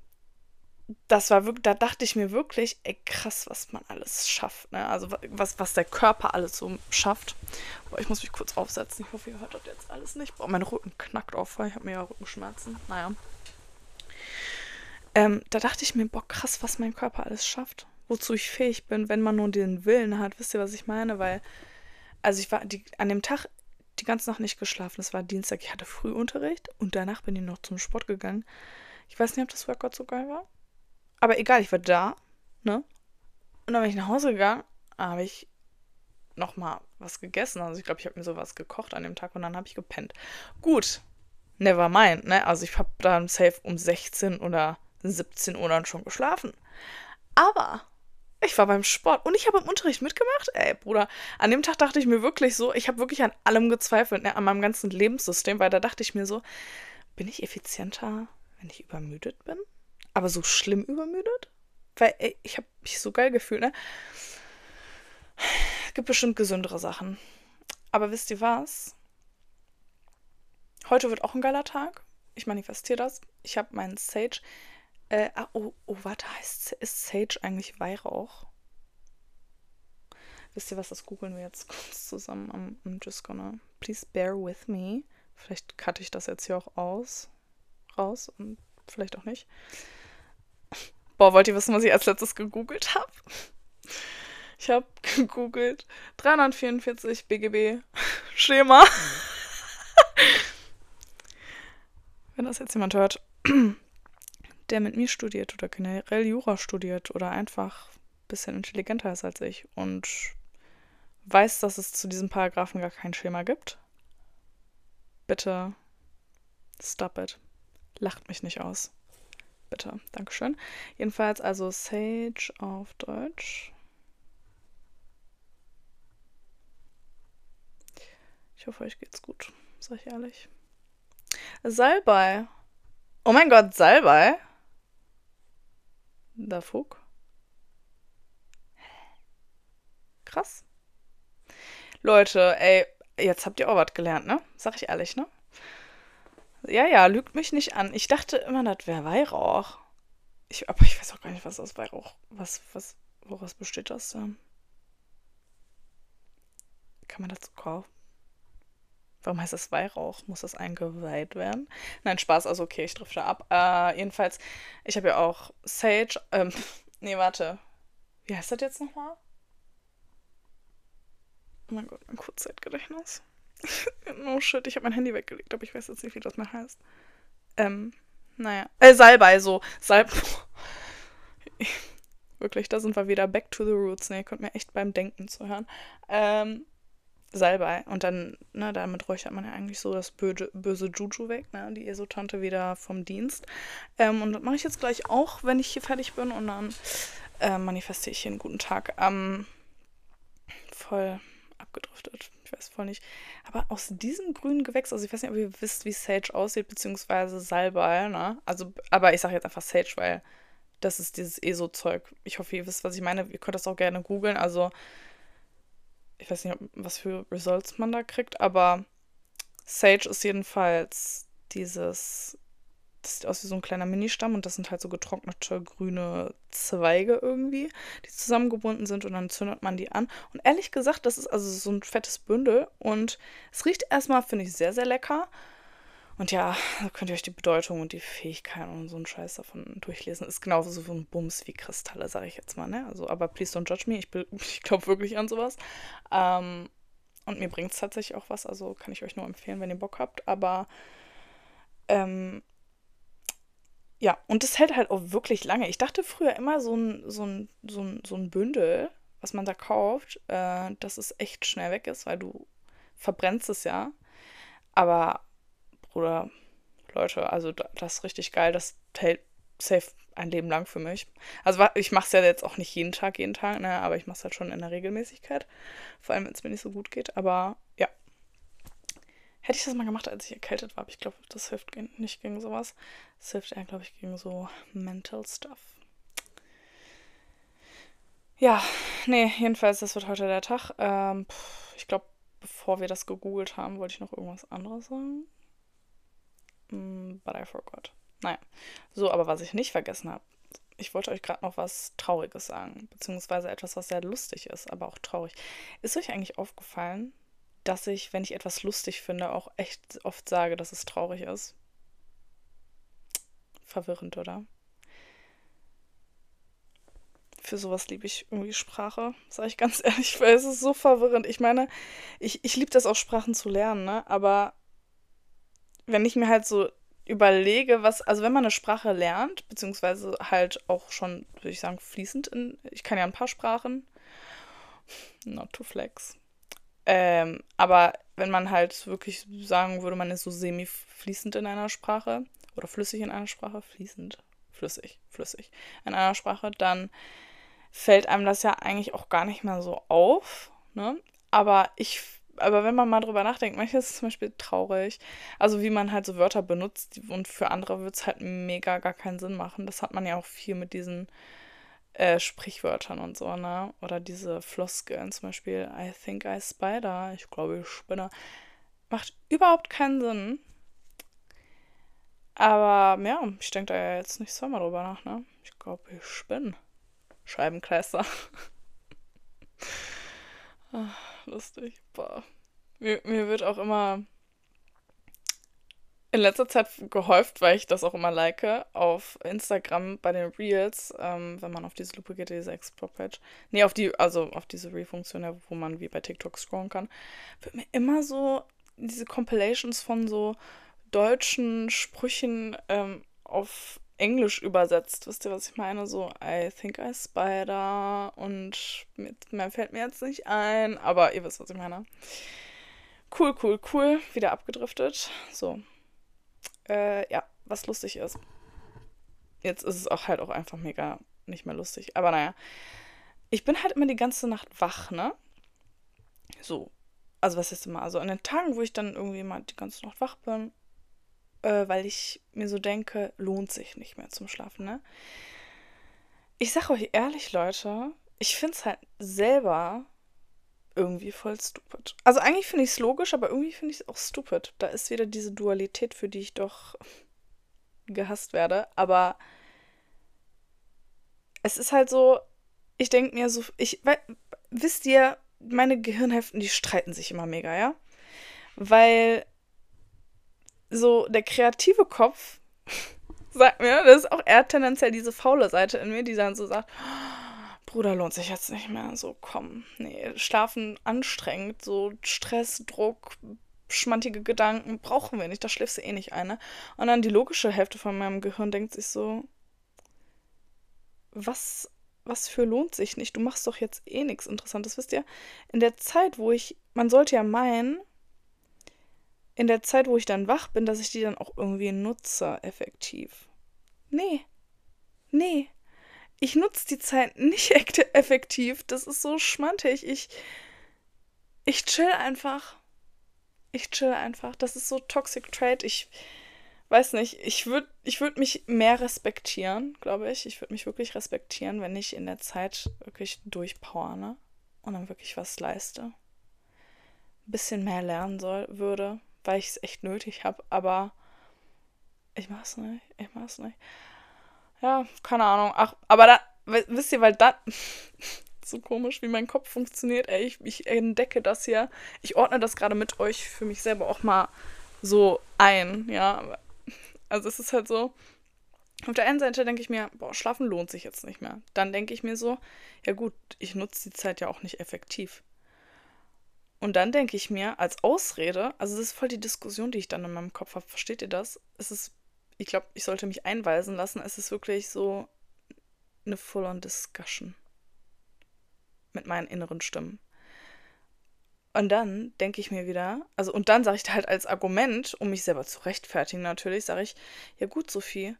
das war wirklich, da dachte ich mir wirklich, ey, krass, was man alles schafft, ne? Also was, was der Körper alles so schafft. Aber ich muss mich kurz aufsetzen. Ich hoffe, ihr hört das jetzt alles nicht. Boah, mein Rücken knackt auf, weil ich habe mir ja Rückenschmerzen. Naja. Ähm, da dachte ich mir, boah, krass, was mein Körper alles schafft. Wozu ich fähig bin, wenn man nur den Willen hat. Wisst ihr, was ich meine? Weil, also ich war die, an dem Tag die ganze Nacht nicht geschlafen. Es war Dienstag, ich hatte Frühunterricht und danach bin ich noch zum Sport gegangen. Ich weiß nicht, ob das Workout so geil war. Aber egal, ich war da, ne? Und dann bin ich nach Hause gegangen, habe ich nochmal was gegessen. Also ich glaube, ich habe mir sowas gekocht an dem Tag und dann habe ich gepennt. Gut, never mind, ne? Also ich habe dann safe um 16 oder 17 Uhr dann schon geschlafen. Aber ich war beim Sport und ich habe im Unterricht mitgemacht. Ey, Bruder, an dem Tag dachte ich mir wirklich so, ich habe wirklich an allem gezweifelt, ne? an meinem ganzen Lebenssystem, weil da dachte ich mir so, bin ich effizienter, wenn ich übermüdet bin? Aber so schlimm übermüdet. Weil ey, ich habe mich so geil gefühlt, ne? Gibt bestimmt gesündere Sachen. Aber wisst ihr was? Heute wird auch ein geiler Tag. Ich manifestiere das. Ich habe meinen Sage. Äh, ah, oh, oh, warte, heißt ist Sage eigentlich Weihrauch? Wisst ihr was, das googeln wir jetzt kurz zusammen. I'm, I'm just gonna. Please bear with me. Vielleicht cutte ich das jetzt hier auch aus. Raus und vielleicht auch nicht. Boah, wollt ihr wissen, was ich als letztes gegoogelt habe? Ich habe gegoogelt 344 BGB Schema. Wenn das jetzt jemand hört, der mit mir studiert oder generell Jura studiert oder einfach ein bisschen intelligenter ist als ich und weiß, dass es zu diesem Paragraphen gar kein Schema gibt, bitte stop it. Lacht mich nicht aus bitte. Dankeschön. Jedenfalls also Sage auf Deutsch. Ich hoffe, euch geht's gut. Sag ich ehrlich. Salbei. Oh mein Gott, Salbei? Da Fug. Krass. Leute, ey, jetzt habt ihr auch was gelernt, ne? Sag ich ehrlich, ne? Ja, ja, lügt mich nicht an. Ich dachte immer, das wäre Weihrauch. Ich, aber ich weiß auch gar nicht, was aus Weihrauch. Was, was, woraus besteht das denn? Kann man dazu kaufen? Warum heißt das Weihrauch? Muss das eingeweiht werden? Nein, Spaß, also okay, ich drifte ab. Äh, jedenfalls, ich habe ja auch Sage. Ähm, nee, warte. Wie heißt das jetzt nochmal? Oh mein Gott, mein Kurzzeitgedächtnis. oh shit, ich habe mein Handy weggelegt, aber ich weiß jetzt nicht, wie das mehr heißt. Ähm, naja. Äh, Salbei, so. Salb. Wirklich, da sind wir wieder back to the roots. Ne, ihr könnt mir echt beim Denken zuhören. Ähm, Salbei. Und dann, ne, damit räuchert man ja eigentlich so das böse, böse Juju weg, ne, die Esotante wieder vom Dienst. Ähm, und das mache ich jetzt gleich auch, wenn ich hier fertig bin. Und dann äh, manifestiere ich hier einen guten Tag. Ähm, voll abgedriftet weiß voll nicht. Aber aus diesem grünen Gewächs, also ich weiß nicht, ob ihr wisst, wie Sage aussieht, beziehungsweise Salbei, ne? Also, aber ich sage jetzt einfach Sage, weil Das ist dieses ESO-Zeug. Ich hoffe, ihr wisst, was ich meine. Ihr könnt das auch gerne googeln. Also, ich weiß nicht, was für Results man da kriegt, aber Sage ist jedenfalls dieses das sieht aus wie so ein kleiner Ministamm und das sind halt so getrocknete grüne Zweige irgendwie, die zusammengebunden sind und dann zündet man die an. Und ehrlich gesagt, das ist also so ein fettes Bündel und es riecht erstmal, finde ich, sehr, sehr lecker. Und ja, da könnt ihr euch die Bedeutung und die Fähigkeiten und so einen Scheiß davon durchlesen. Ist genauso so ein Bums wie Kristalle, sage ich jetzt mal, ne? Also, aber please don't judge me, ich, ich glaube wirklich an sowas. Ähm, und mir bringt es tatsächlich auch was, also kann ich euch nur empfehlen, wenn ihr Bock habt. Aber ähm, ja, und das hält halt auch wirklich lange. Ich dachte früher immer, so ein, so ein, so ein, so ein Bündel, was man da kauft, äh, dass es echt schnell weg ist, weil du verbrennst es ja. Aber, Bruder, Leute, also das ist richtig geil. Das hält safe ein Leben lang für mich. Also ich mache es ja jetzt auch nicht jeden Tag, jeden Tag, ne, aber ich mache es halt schon in der Regelmäßigkeit. Vor allem, wenn es mir nicht so gut geht. Aber ja, Hätte ich das mal gemacht, als ich erkältet war, aber ich glaube, das hilft nicht gegen sowas. Das hilft eher, glaube ich, gegen so Mental Stuff. Ja, nee, jedenfalls, das wird heute der Tag. Ähm, ich glaube, bevor wir das gegoogelt haben, wollte ich noch irgendwas anderes sagen. Mm, but I forgot. Naja, so, aber was ich nicht vergessen habe, ich wollte euch gerade noch was Trauriges sagen, beziehungsweise etwas, was sehr lustig ist, aber auch traurig. Ist euch eigentlich aufgefallen, dass ich, wenn ich etwas lustig finde, auch echt oft sage, dass es traurig ist. Verwirrend, oder? Für sowas liebe ich irgendwie Sprache, sage ich ganz ehrlich, weil es ist so verwirrend. Ich meine, ich, ich liebe das auch, Sprachen zu lernen, ne? Aber wenn ich mir halt so überlege, was, also wenn man eine Sprache lernt, beziehungsweise halt auch schon, würde ich sagen, fließend in, ich kann ja ein paar Sprachen, not to flex, ähm, aber wenn man halt wirklich sagen würde, man ist so semi-fließend in einer Sprache oder flüssig in einer Sprache, fließend, flüssig, flüssig in einer Sprache, dann fällt einem das ja eigentlich auch gar nicht mehr so auf. Ne? Aber ich, aber wenn man mal drüber nachdenkt, manchmal ist es zum Beispiel traurig. Also wie man halt so Wörter benutzt und für andere wird es halt mega gar keinen Sinn machen. Das hat man ja auch viel mit diesen äh, Sprichwörtern und so, ne? Oder diese Floskeln, zum Beispiel I think I spider, ich glaube, ich spinne. Macht überhaupt keinen Sinn. Aber ja, ich denke da jetzt nicht zweimal drüber nach, ne? Ich glaube, ich spinne. Scheibenkleister. Ach, lustig. Boah. Mir, mir wird auch immer in letzter Zeit gehäuft, weil ich das auch immer like, auf Instagram bei den Reels, ähm, wenn man auf diese Lupe geht, diese Explore-Page. Nee, auf die, also auf diese Reel-Funktion, wo man wie bei TikTok scrollen kann, wird mir immer so diese Compilations von so deutschen Sprüchen ähm, auf Englisch übersetzt. Wisst ihr, was ich meine? So, I think I spider und mit, mehr fällt mir jetzt nicht ein, aber ihr wisst, was ich meine. Cool, cool, cool. Wieder abgedriftet. So, äh, ja, was lustig ist. Jetzt ist es auch halt auch einfach mega nicht mehr lustig. Aber naja. Ich bin halt immer die ganze Nacht wach, ne? So. Also was ist immer? Also an den Tagen, wo ich dann irgendwie mal die ganze Nacht wach bin, äh, weil ich mir so denke, lohnt sich nicht mehr zum Schlafen, ne? Ich sag euch ehrlich, Leute, ich find's halt selber irgendwie voll stupid. Also eigentlich finde ich es logisch, aber irgendwie finde ich es auch stupid. Da ist wieder diese Dualität, für die ich doch gehasst werde. Aber es ist halt so, ich denke mir so, ich, weil, wisst ihr, meine Gehirnhälften, die streiten sich immer mega, ja? Weil so der kreative Kopf sagt mir, das ist auch eher tendenziell diese faule Seite in mir, die dann so sagt, Bruder, lohnt sich jetzt nicht mehr. So, komm. Nee, schlafen anstrengend. So Stress, Druck, schmantige Gedanken brauchen wir nicht. Da schläfst du eh nicht eine. Und dann die logische Hälfte von meinem Gehirn denkt sich so, was, was für lohnt sich nicht? Du machst doch jetzt eh nichts Interessantes. Wisst ihr, in der Zeit, wo ich, man sollte ja meinen, in der Zeit, wo ich dann wach bin, dass ich die dann auch irgendwie nutze, effektiv. Nee. Nee ich nutze die Zeit nicht effektiv. Das ist so schmantig. Ich, ich chill einfach. Ich chill einfach. Das ist so Toxic Trade. Ich weiß nicht, ich würde ich würd mich mehr respektieren, glaube ich. Ich würde mich wirklich respektieren, wenn ich in der Zeit wirklich durchpower, ne? Und dann wirklich was leiste. Ein bisschen mehr lernen soll, würde, weil ich es echt nötig habe, aber ich mach's nicht. Ich mach's nicht. Ja, keine Ahnung. Ach, aber da, wisst ihr, weil da. so komisch, wie mein Kopf funktioniert. Ey, ich, ich entdecke das hier. Ich ordne das gerade mit euch für mich selber auch mal so ein, ja. Also es ist halt so, auf der einen Seite denke ich mir, boah, schlafen lohnt sich jetzt nicht mehr. Dann denke ich mir so, ja gut, ich nutze die Zeit ja auch nicht effektiv. Und dann denke ich mir als Ausrede, also das ist voll die Diskussion, die ich dann in meinem Kopf habe, versteht ihr das? Es ist, ich glaube, ich sollte mich einweisen lassen, es ist wirklich so eine Full-on-Discussion mit meinen inneren Stimmen. Und dann denke ich mir wieder, also und dann sage ich halt als Argument, um mich selber zu rechtfertigen natürlich, sage ich, ja gut, Sophie,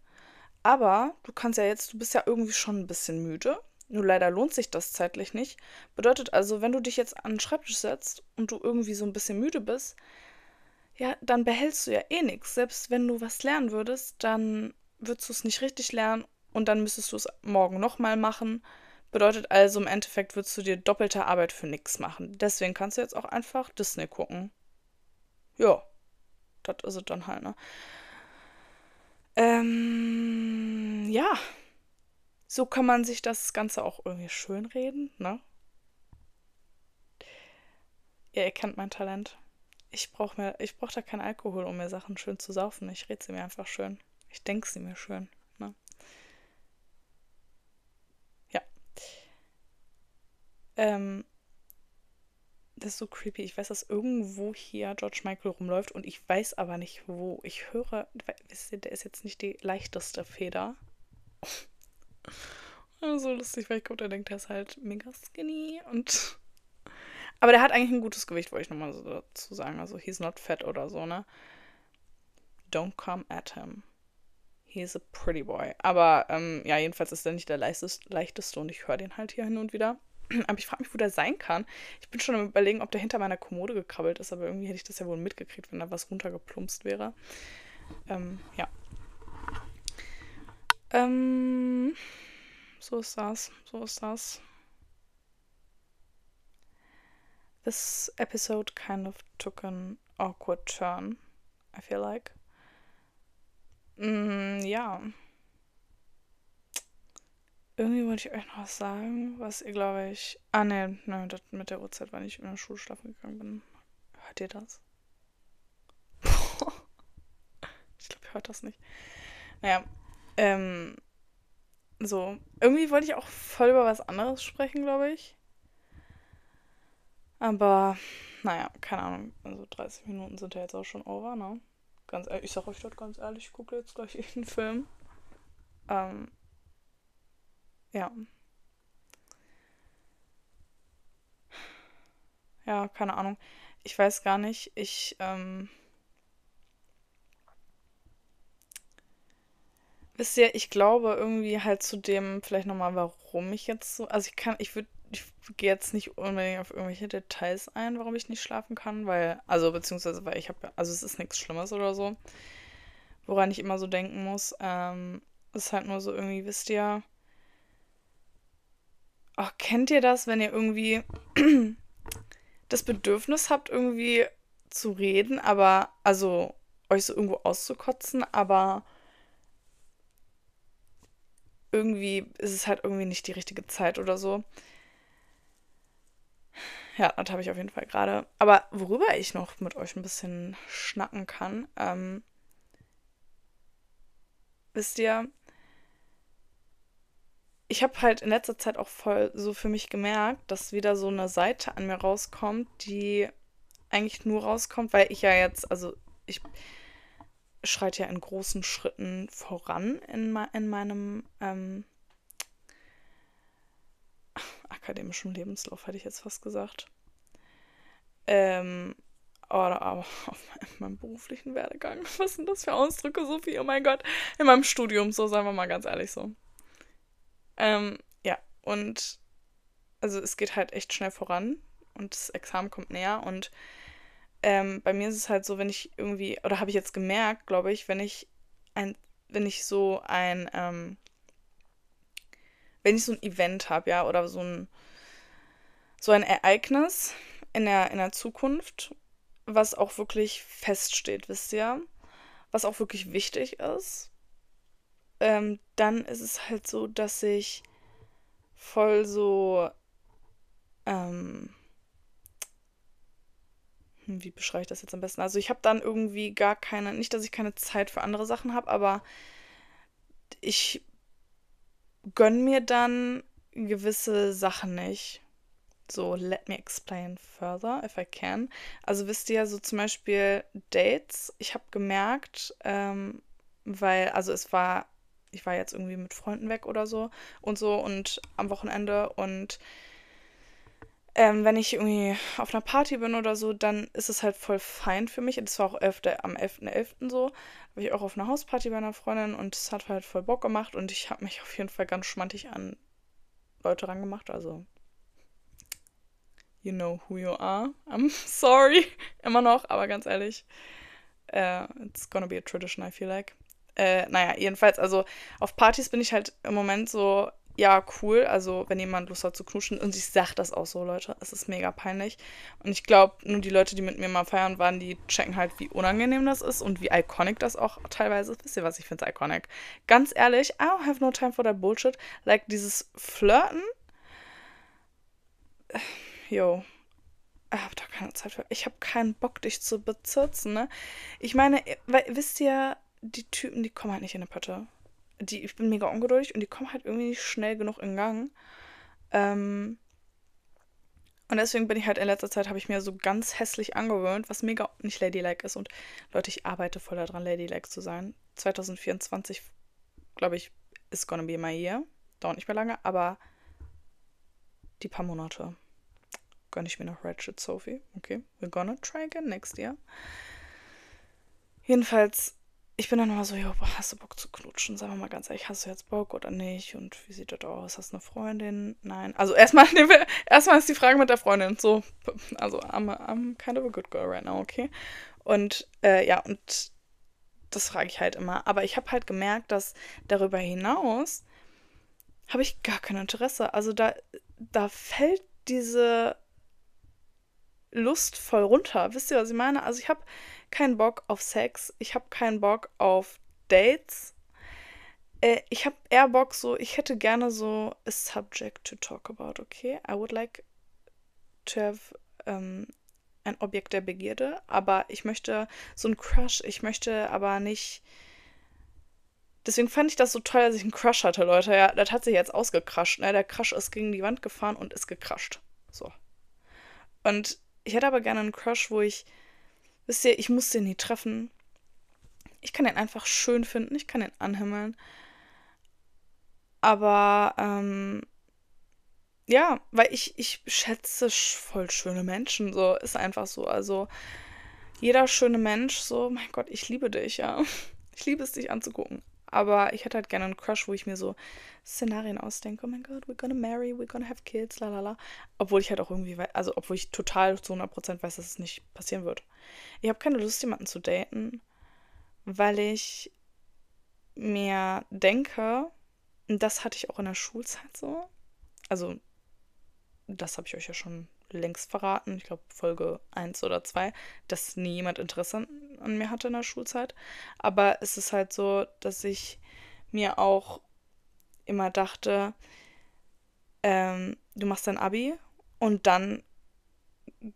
aber du kannst ja jetzt, du bist ja irgendwie schon ein bisschen müde. Nur leider lohnt sich das zeitlich nicht. Bedeutet also, wenn du dich jetzt an den Schreibtisch setzt und du irgendwie so ein bisschen müde bist, ja, dann behältst du ja eh nichts. Selbst wenn du was lernen würdest, dann würdest du es nicht richtig lernen und dann müsstest du es morgen nochmal machen. Bedeutet also, im Endeffekt würdest du dir doppelte Arbeit für nichts machen. Deswegen kannst du jetzt auch einfach Disney gucken. Ja, das ist es dann halt, ne? Ähm, ja. So kann man sich das Ganze auch irgendwie schönreden, ne? Ihr erkennt mein Talent. Ich brauche brauche da keinen Alkohol, um mir Sachen schön zu saufen. Ich rede sie mir einfach schön. Ich denke sie mir schön. Ne? Ähm, das ist so creepy. Ich weiß, dass irgendwo hier George Michael rumläuft und ich weiß aber nicht wo. Ich höre, wisst ihr, der ist jetzt nicht die leichteste Feder. so lustig, weil ich glaube, der denkt, der ist halt mega skinny und. Aber der hat eigentlich ein gutes Gewicht, wollte ich nochmal so dazu sagen. Also, he's not fat oder so, ne? Don't come at him. He's a pretty boy. Aber, ähm, ja, jedenfalls ist er nicht der leichteste, leichteste und ich höre den halt hier hin und wieder. Aber ich frage mich, wo der sein kann. Ich bin schon am überlegen, ob der hinter meiner Kommode gekrabbelt ist, aber irgendwie hätte ich das ja wohl mitgekriegt, wenn da was runtergeplumpst wäre. Ähm, ja. Ähm, so ist das. So ist das. This episode kind of took an awkward turn, I feel like. Mm, ja irgendwie wollte ich euch noch was sagen, was ihr, glaube ich. Ah, ne, ne, das mit der Uhrzeit, wann ich in der Schule schlafen gegangen bin. Hört ihr das? ich glaube, ihr hört das nicht. Naja, ähm. So, irgendwie wollte ich auch voll über was anderes sprechen, glaube ich. Aber, naja, keine Ahnung. Also 30 Minuten sind ja jetzt auch schon over, ne? Ganz ehrlich, ich sag euch das ganz ehrlich, ich gucke jetzt gleich einen Film. Ähm, ja. Ja, keine Ahnung. Ich weiß gar nicht. Ich, ähm. Wisst ihr, ich glaube irgendwie halt zu dem vielleicht nochmal, warum ich jetzt so. Also ich kann, ich würde, ich gehe jetzt nicht unbedingt auf irgendwelche Details ein, warum ich nicht schlafen kann, weil, also beziehungsweise, weil ich habe, also es ist nichts Schlimmes oder so, woran ich immer so denken muss. Ähm, es ist halt nur so irgendwie, wisst ihr, Oh, kennt ihr das, wenn ihr irgendwie das Bedürfnis habt, irgendwie zu reden, aber, also euch so irgendwo auszukotzen, aber irgendwie ist es halt irgendwie nicht die richtige Zeit oder so. Ja, das habe ich auf jeden Fall gerade. Aber worüber ich noch mit euch ein bisschen schnacken kann, ähm, wisst ihr, ich habe halt in letzter Zeit auch voll so für mich gemerkt, dass wieder so eine Seite an mir rauskommt, die eigentlich nur rauskommt, weil ich ja jetzt, also ich schreite ja in großen Schritten voran in, in meinem ähm, akademischen Lebenslauf, hätte ich jetzt fast gesagt. Ähm, oder aber auf meinem beruflichen Werdegang. Was sind das für Ausdrücke, Sophie? Oh mein Gott. In meinem Studium, so sagen wir mal ganz ehrlich so. Ähm, ja, und also es geht halt echt schnell voran und das Examen kommt näher und ähm, bei mir ist es halt so, wenn ich irgendwie, oder habe ich jetzt gemerkt, glaube ich, wenn ich ein, wenn ich so ein, ähm, wenn ich so ein Event habe, ja, oder so ein, so ein Ereignis in der, in der Zukunft, was auch wirklich feststeht, wisst ihr, was auch wirklich wichtig ist, ähm, dann ist es halt so, dass ich voll so, ähm, hm, wie beschreibe ich das jetzt am besten? Also ich habe dann irgendwie gar keine, nicht, dass ich keine Zeit für andere Sachen habe, aber ich gönne mir dann gewisse Sachen nicht. So, let me explain further, if I can. Also wisst ihr, so zum Beispiel Dates. Ich habe gemerkt, ähm, weil, also es war, ich war jetzt irgendwie mit Freunden weg oder so und so und am Wochenende und ähm, wenn ich irgendwie auf einer Party bin oder so, dann ist es halt voll fein für mich. Das war auch 11., am 11.11. .11. so. War ich auch auf einer Hausparty bei einer Freundin und es hat halt voll Bock gemacht und ich habe mich auf jeden Fall ganz schmantig an Leute rangemacht. Also, you know who you are. I'm sorry. Immer noch, aber ganz ehrlich. Uh, it's gonna be a tradition, I feel like. Äh, naja, jedenfalls, also auf Partys bin ich halt im Moment so ja, cool. Also, wenn jemand Lust hat zu knuschen. Und ich sag das auch so, Leute. Es ist mega peinlich. Und ich glaube, nur die Leute, die mit mir mal feiern waren, die checken halt, wie unangenehm das ist und wie iconic das auch teilweise ist. Wisst ihr was? Ich finde es iconic. Ganz ehrlich, I don't have no time for that bullshit. Like, dieses Flirten. Yo. Ich habe da keine Zeit für. Ich habe keinen Bock, dich zu bezirzen, ne? Ich meine, weil, wisst ihr, die Typen, die kommen halt nicht in eine Pötte die, ich bin mega ungeduldig und die kommen halt irgendwie nicht schnell genug in Gang. Ähm, und deswegen bin ich halt in letzter Zeit, habe ich mir so ganz hässlich angewöhnt, was mega nicht ladylike ist. Und Leute, ich arbeite voll daran, ladylike zu sein. 2024, glaube ich, ist gonna be my year. Dauert nicht mehr lange, aber die paar Monate gönne ich mir noch Ratchet Sophie. Okay, we're gonna try again next year. Jedenfalls ich bin dann immer so, jo, hast du Bock zu knutschen? Sagen wir mal ganz ehrlich, hast du jetzt Bock oder nicht? Und wie sieht das aus? Hast du eine Freundin? Nein. Also erstmal, erstmal ist die Frage mit der Freundin. So, also I'm, I'm kind of a good girl right now, okay? Und äh, ja, und das frage ich halt immer. Aber ich habe halt gemerkt, dass darüber hinaus habe ich gar kein Interesse. Also da, da fällt diese Lust voll runter. Wisst ihr, was ich meine? Also ich habe keinen Bock auf Sex. Ich habe keinen Bock auf Dates. Äh, ich habe eher Bock so, ich hätte gerne so a subject to talk about, okay? I would like to have ähm, ein Objekt der Begierde, aber ich möchte so ein Crush, ich möchte aber nicht. Deswegen fand ich das so toll, dass ich einen Crush hatte, Leute. Ja, das hat sich jetzt ausgecrusht. Ne? Der Crush ist gegen die Wand gefahren und ist gecrushed. So. Und ich hätte aber gerne einen Crush, wo ich Wisst ihr, ich muss den nie treffen. Ich kann den einfach schön finden, ich kann den anhimmeln. Aber, ähm, ja, weil ich, ich schätze voll schöne Menschen, so, ist einfach so. Also, jeder schöne Mensch, so, mein Gott, ich liebe dich, ja. Ich liebe es, dich anzugucken. Aber ich hätte halt gerne einen Crush, wo ich mir so Szenarien ausdenke. Oh mein Gott, we're gonna marry, we're gonna have kids, la la la. Obwohl ich halt auch irgendwie, also obwohl ich total zu 100% weiß, dass es nicht passieren wird. Ich habe keine Lust, jemanden zu daten, weil ich mir denke, das hatte ich auch in der Schulzeit so. Also, das habe ich euch ja schon längst verraten, ich glaube Folge 1 oder 2, dass nie jemand Interesse an mir hatte in der Schulzeit. Aber es ist halt so, dass ich mir auch immer dachte, ähm, du machst dein Abi und dann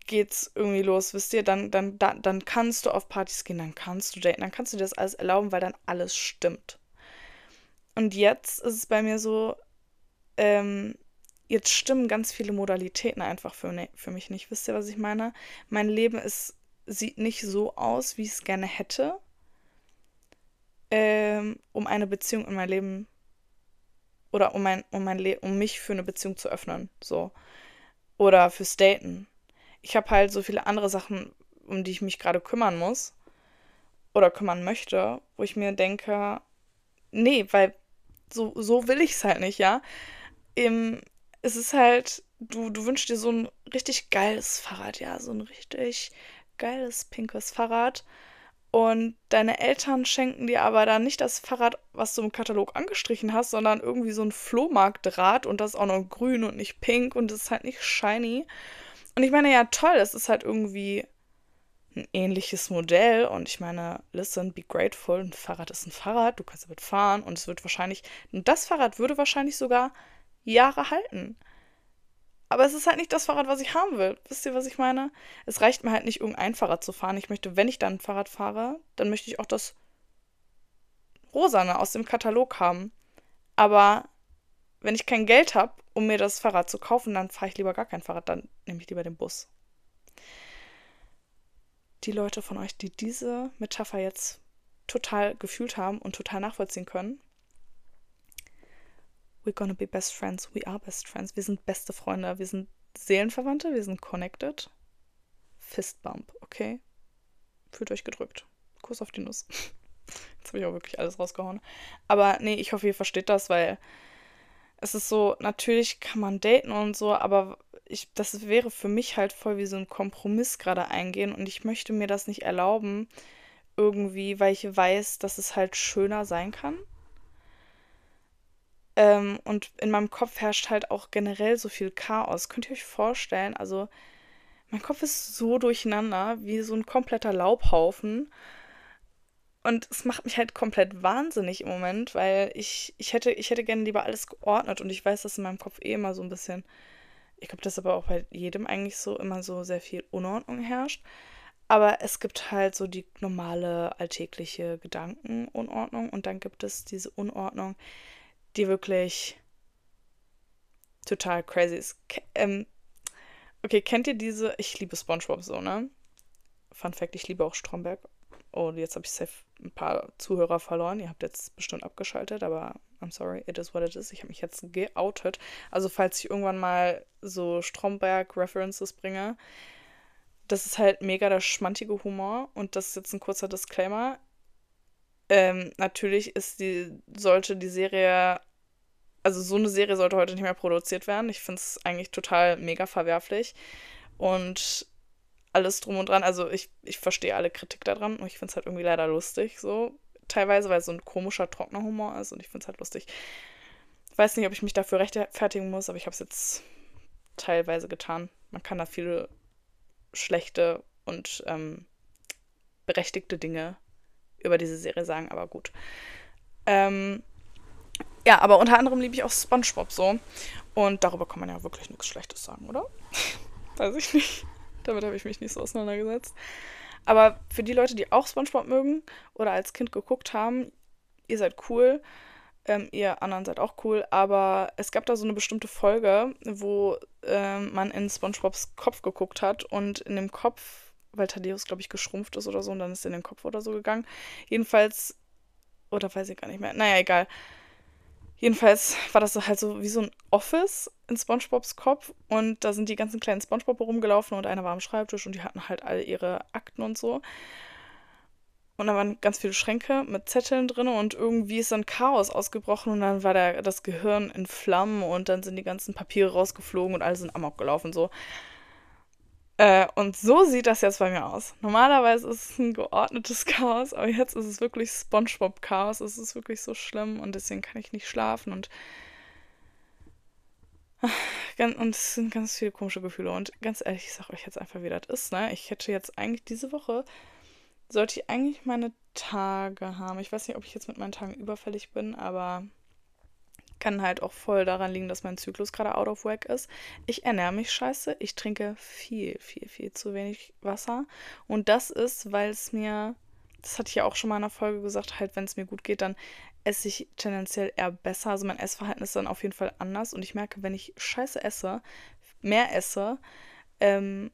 geht's irgendwie los, wisst ihr, dann, dann, dann, dann kannst du auf Partys gehen, dann kannst du daten, dann kannst du dir das alles erlauben, weil dann alles stimmt. Und jetzt ist es bei mir so, ähm, jetzt stimmen ganz viele Modalitäten einfach für, ne, für mich nicht. Wisst ihr, was ich meine? Mein Leben ist, sieht nicht so aus, wie ich es gerne hätte, ähm, um eine Beziehung in mein Leben oder um mein, um mein Le um mich für eine Beziehung zu öffnen. So. Oder fürs Daten. Ich habe halt so viele andere Sachen, um die ich mich gerade kümmern muss oder kümmern möchte, wo ich mir denke, nee, weil so, so will ich es halt nicht, ja. Im, es ist halt, du, du wünschst dir so ein richtig geiles Fahrrad, ja, so ein richtig geiles pinkes Fahrrad. und deine Eltern schenken dir aber dann nicht das Fahrrad, was du im Katalog angestrichen hast, sondern irgendwie so ein Flohmarktdraht und das auch noch grün und nicht pink und es ist halt nicht shiny. Und ich meine, ja, toll, es ist halt irgendwie ein ähnliches Modell und ich meine, listen, be grateful, ein Fahrrad ist ein Fahrrad, du kannst damit fahren und es wird wahrscheinlich, das Fahrrad würde wahrscheinlich sogar Jahre halten. Aber es ist halt nicht das Fahrrad, was ich haben will. Wisst ihr, was ich meine? Es reicht mir halt nicht, irgendein Fahrrad zu fahren. Ich möchte, wenn ich dann ein Fahrrad fahre, dann möchte ich auch das Rosane aus dem Katalog haben. Aber wenn ich kein Geld habe, um mir das Fahrrad zu kaufen, dann fahre ich lieber gar kein Fahrrad, dann nehme ich lieber den Bus. Die Leute von euch, die diese Metapher jetzt total gefühlt haben und total nachvollziehen können, we're gonna be best friends, we are best friends. Wir sind beste Freunde, wir sind Seelenverwandte, wir sind connected. Fistbump, okay? Fühlt euch gedrückt. Kuss auf die Nuss. Jetzt habe ich auch wirklich alles rausgehauen. Aber nee, ich hoffe, ihr versteht das, weil es ist so, natürlich kann man daten und so, aber ich, das wäre für mich halt voll wie so ein Kompromiss gerade eingehen und ich möchte mir das nicht erlauben, irgendwie, weil ich weiß, dass es halt schöner sein kann. Ähm, und in meinem Kopf herrscht halt auch generell so viel Chaos. Könnt ihr euch vorstellen? Also, mein Kopf ist so durcheinander, wie so ein kompletter Laubhaufen. Und es macht mich halt komplett wahnsinnig im Moment, weil ich, ich hätte, ich hätte gerne lieber alles geordnet und ich weiß, dass in meinem Kopf eh immer so ein bisschen, ich glaube, dass aber auch bei jedem eigentlich so immer so sehr viel Unordnung herrscht. Aber es gibt halt so die normale alltägliche Gedankenunordnung und dann gibt es diese Unordnung, die wirklich total crazy ist. Ke ähm, okay, kennt ihr diese? Ich liebe SpongeBob so, ne? Fun Fact, ich liebe auch Stromberg. Oh, jetzt habe ich safe ein paar Zuhörer verloren. Ihr habt jetzt bestimmt abgeschaltet, aber I'm sorry, it is what it is. Ich habe mich jetzt geoutet. Also, falls ich irgendwann mal so Stromberg-References bringe, das ist halt mega der schmantige Humor. Und das ist jetzt ein kurzer Disclaimer. Ähm, natürlich ist die, sollte die Serie also so eine Serie sollte heute nicht mehr produziert werden. Ich finde es eigentlich total mega verwerflich. Und alles drum und dran. Also ich, ich verstehe alle Kritik daran und ich finde es halt irgendwie leider lustig, so teilweise, weil es so ein komischer, trockener Humor ist und ich finde es halt lustig. Ich weiß nicht, ob ich mich dafür rechtfertigen muss, aber ich habe es jetzt teilweise getan. Man kann da viele schlechte und ähm, berechtigte Dinge über diese Serie sagen, aber gut. Ähm, ja, aber unter anderem liebe ich auch SpongeBob so. Und darüber kann man ja wirklich nichts Schlechtes sagen, oder? Weiß ich nicht. Damit habe ich mich nicht so auseinandergesetzt. Aber für die Leute, die auch SpongeBob mögen oder als Kind geguckt haben, ihr seid cool. Ähm, ihr anderen seid auch cool. Aber es gab da so eine bestimmte Folge, wo ähm, man in SpongeBobs Kopf geguckt hat und in dem Kopf, weil Thaddeus, glaube ich, geschrumpft ist oder so und dann ist er in den Kopf oder so gegangen. Jedenfalls, oder weiß ich gar nicht mehr. Naja, egal Jedenfalls war das halt so wie so ein Office in SpongeBobs Kopf und da sind die ganzen kleinen SpongeBob rumgelaufen und einer war am Schreibtisch und die hatten halt all ihre Akten und so. Und da waren ganz viele Schränke mit Zetteln drin und irgendwie ist dann Chaos ausgebrochen und dann war der, das Gehirn in Flammen und dann sind die ganzen Papiere rausgeflogen und alle sind amok gelaufen so. Äh, und so sieht das jetzt bei mir aus. Normalerweise ist es ein geordnetes Chaos, aber jetzt ist es wirklich SpongeBob-Chaos. Es ist wirklich so schlimm und deswegen kann ich nicht schlafen und. Und es sind ganz viele komische Gefühle. Und ganz ehrlich, ich sag euch jetzt einfach, wie das ist, ne? Ich hätte jetzt eigentlich diese Woche, sollte ich eigentlich meine Tage haben. Ich weiß nicht, ob ich jetzt mit meinen Tagen überfällig bin, aber kann halt auch voll daran liegen, dass mein Zyklus gerade out of whack ist. Ich ernähre mich scheiße. Ich trinke viel, viel, viel zu wenig Wasser. Und das ist, weil es mir, das hatte ich ja auch schon mal in einer Folge gesagt, halt, wenn es mir gut geht, dann esse ich tendenziell eher besser. Also mein Essverhalten ist dann auf jeden Fall anders. Und ich merke, wenn ich scheiße esse, mehr esse, ähm,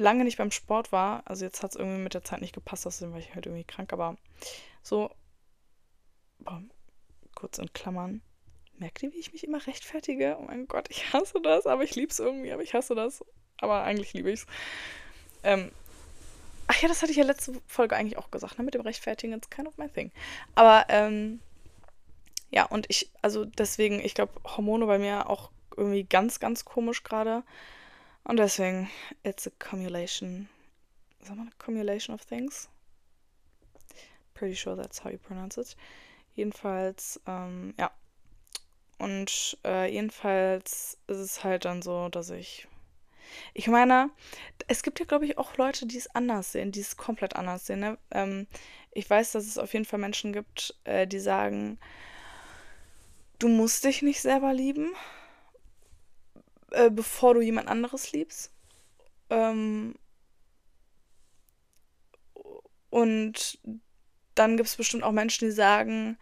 lange nicht beim Sport war, also jetzt hat es irgendwie mit der Zeit nicht gepasst, außerdem war ich halt irgendwie krank, aber so, boah, kurz in Klammern, Merkt ihr, wie ich mich immer rechtfertige? Oh mein Gott, ich hasse das, aber ich liebe es irgendwie, aber ich hasse das. Aber eigentlich liebe ich es. Ähm, ach ja, das hatte ich ja letzte Folge eigentlich auch gesagt, ne? Mit dem Rechtfertigen, it's kind of my thing. Aber, ähm, ja, und ich, also deswegen, ich glaube, Hormone bei mir auch irgendwie ganz, ganz komisch gerade. Und deswegen, it's a cumulation. Sag mal, cumulation of things? Pretty sure that's how you pronounce it. Jedenfalls, ähm, ja. Und äh, jedenfalls ist es halt dann so, dass ich. Ich meine, es gibt ja, glaube ich, auch Leute, die es anders sehen, die es komplett anders sehen. Ne? Ähm, ich weiß, dass es auf jeden Fall Menschen gibt, äh, die sagen, du musst dich nicht selber lieben, äh, bevor du jemand anderes liebst. Ähm, und dann gibt es bestimmt auch Menschen, die sagen,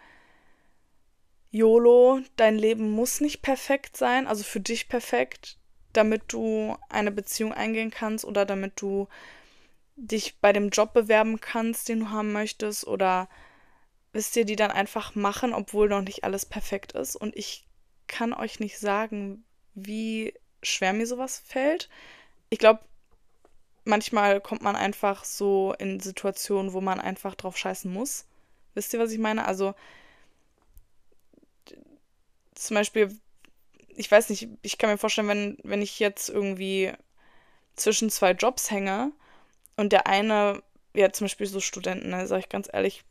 YOLO, dein Leben muss nicht perfekt sein, also für dich perfekt, damit du eine Beziehung eingehen kannst oder damit du dich bei dem Job bewerben kannst, den du haben möchtest oder wisst ihr, die dann einfach machen, obwohl noch nicht alles perfekt ist. Und ich kann euch nicht sagen, wie schwer mir sowas fällt. Ich glaube, manchmal kommt man einfach so in Situationen, wo man einfach drauf scheißen muss. Wisst ihr, was ich meine? Also zum Beispiel, ich weiß nicht, ich kann mir vorstellen, wenn, wenn ich jetzt irgendwie zwischen zwei Jobs hänge und der eine, ja, zum Beispiel so Studenten, ne, sage ich ganz ehrlich,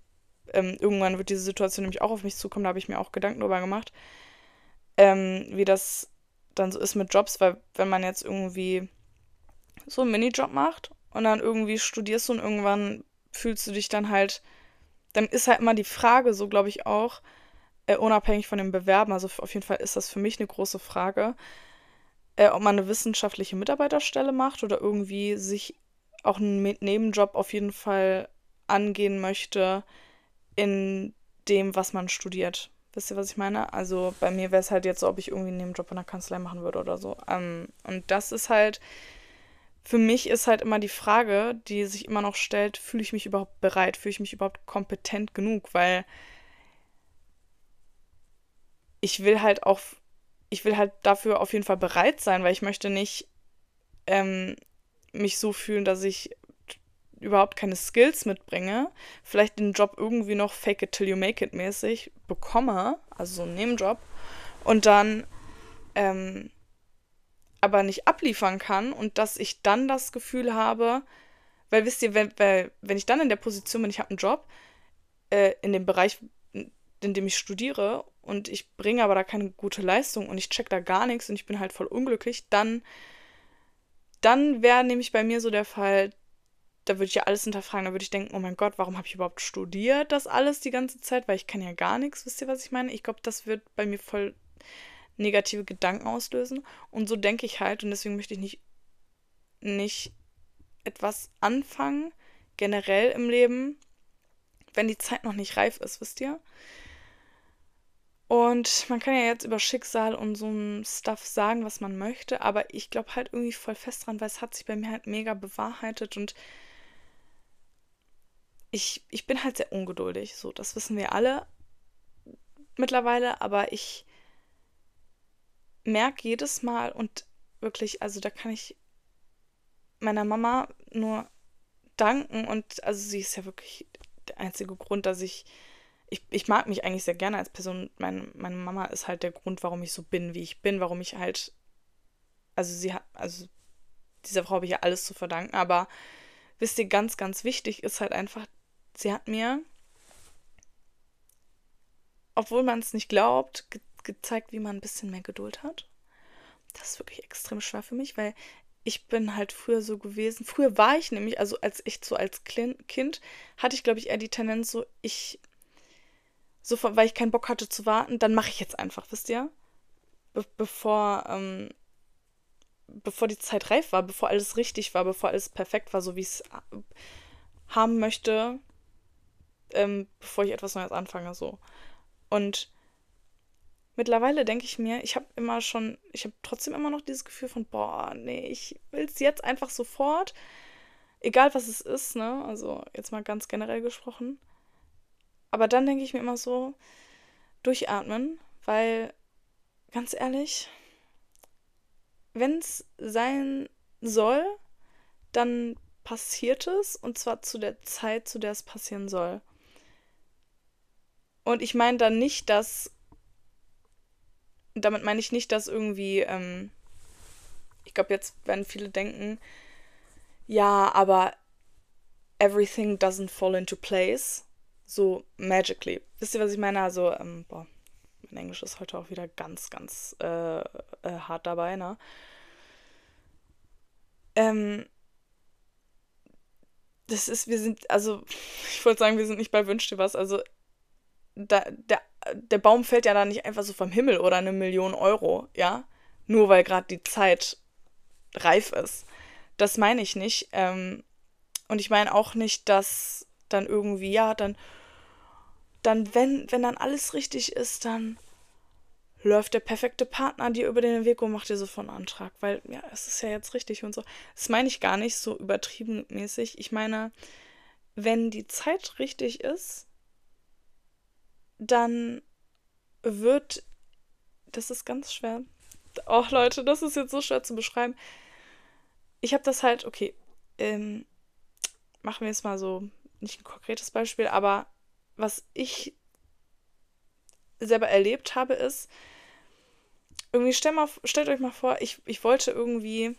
ähm, irgendwann wird diese Situation nämlich auch auf mich zukommen, da habe ich mir auch Gedanken darüber gemacht, ähm, wie das dann so ist mit Jobs, weil wenn man jetzt irgendwie so einen Minijob macht und dann irgendwie studierst du und irgendwann fühlst du dich dann halt, dann ist halt immer die Frage, so glaube ich auch, äh, unabhängig von dem Bewerben, also auf jeden Fall ist das für mich eine große Frage, äh, ob man eine wissenschaftliche Mitarbeiterstelle macht oder irgendwie sich auch einen Nebenjob auf jeden Fall angehen möchte in dem, was man studiert. Wisst ihr, was ich meine? Also bei mir wäre es halt jetzt so, ob ich irgendwie einen Nebenjob in der Kanzlei machen würde oder so. Ähm, und das ist halt, für mich ist halt immer die Frage, die sich immer noch stellt, fühle ich mich überhaupt bereit, fühle ich mich überhaupt kompetent genug, weil ich will halt auch, ich will halt dafür auf jeden Fall bereit sein, weil ich möchte nicht ähm, mich so fühlen, dass ich überhaupt keine Skills mitbringe, vielleicht den Job irgendwie noch fake it till you make it mäßig bekomme, also so einen Nebenjob, und dann ähm, aber nicht abliefern kann und dass ich dann das Gefühl habe, weil wisst ihr, wenn, weil, wenn ich dann in der Position bin, ich habe einen Job äh, in dem Bereich, in dem ich studiere und ich bringe aber da keine gute Leistung und ich check da gar nichts und ich bin halt voll unglücklich, dann, dann wäre nämlich bei mir so der Fall, da würde ich ja alles hinterfragen, da würde ich denken, oh mein Gott, warum habe ich überhaupt studiert das alles die ganze Zeit, weil ich kann ja gar nichts, wisst ihr, was ich meine? Ich glaube, das wird bei mir voll negative Gedanken auslösen und so denke ich halt und deswegen möchte ich nicht, nicht etwas anfangen, generell im Leben, wenn die Zeit noch nicht reif ist, wisst ihr? Und man kann ja jetzt über Schicksal und so ein Stuff sagen, was man möchte, aber ich glaube halt irgendwie voll fest dran, weil es hat sich bei mir halt mega bewahrheitet und ich, ich bin halt sehr ungeduldig. So, das wissen wir alle mittlerweile, aber ich merke jedes Mal und wirklich, also da kann ich meiner Mama nur danken und also sie ist ja wirklich der einzige Grund, dass ich ich, ich mag mich eigentlich sehr gerne als Person. Meine, meine Mama ist halt der Grund, warum ich so bin, wie ich bin, warum ich halt. Also sie hat, also dieser Frau habe ich ja alles zu verdanken, aber wisst ihr, ganz, ganz wichtig ist halt einfach, sie hat mir, obwohl man es nicht glaubt, ge gezeigt, wie man ein bisschen mehr Geduld hat. Das ist wirklich extrem schwer für mich, weil ich bin halt früher so gewesen. Früher war ich nämlich, also als ich so als Kind, hatte ich, glaube ich, eher die Tendenz so, ich so, weil ich keinen Bock hatte zu warten, dann mache ich jetzt einfach, wisst ihr? Be bevor, ähm, bevor die Zeit reif war, bevor alles richtig war, bevor alles perfekt war, so wie ich es äh, haben möchte, ähm, bevor ich etwas Neues anfange, so. Und mittlerweile denke ich mir, ich habe immer schon, ich habe trotzdem immer noch dieses Gefühl von, boah, nee, ich will es jetzt einfach sofort, egal was es ist, ne? Also jetzt mal ganz generell gesprochen. Aber dann denke ich mir immer so, durchatmen, weil ganz ehrlich, wenn es sein soll, dann passiert es und zwar zu der Zeit, zu der es passieren soll. Und ich meine dann nicht, dass. Damit meine ich nicht, dass irgendwie. Ähm, ich glaube, jetzt werden viele denken, ja, aber everything doesn't fall into place. So magically. Wisst ihr, was ich meine? Also, ähm, boah, mein Englisch ist heute auch wieder ganz, ganz äh, äh, hart dabei, ne? Ähm, das ist, wir sind, also, ich wollte sagen, wir sind nicht bei Wünsch dir was. Also, da, der, der Baum fällt ja da nicht einfach so vom Himmel oder eine Million Euro, ja? Nur weil gerade die Zeit reif ist. Das meine ich nicht. Ähm, und ich meine auch nicht, dass dann irgendwie, ja, dann, dann, wenn, wenn dann alles richtig ist, dann läuft der perfekte Partner dir über den Weg und macht dir sofort einen Antrag, weil ja, es ist ja jetzt richtig und so. Das meine ich gar nicht so übertrieben mäßig. Ich meine, wenn die Zeit richtig ist, dann wird, das ist ganz schwer. Oh Leute, das ist jetzt so schwer zu beschreiben. Ich habe das halt, okay, ähm, machen wir jetzt mal so, nicht ein konkretes Beispiel, aber was ich selber erlebt habe, ist, irgendwie stell mal, stellt euch mal vor, ich, ich wollte irgendwie.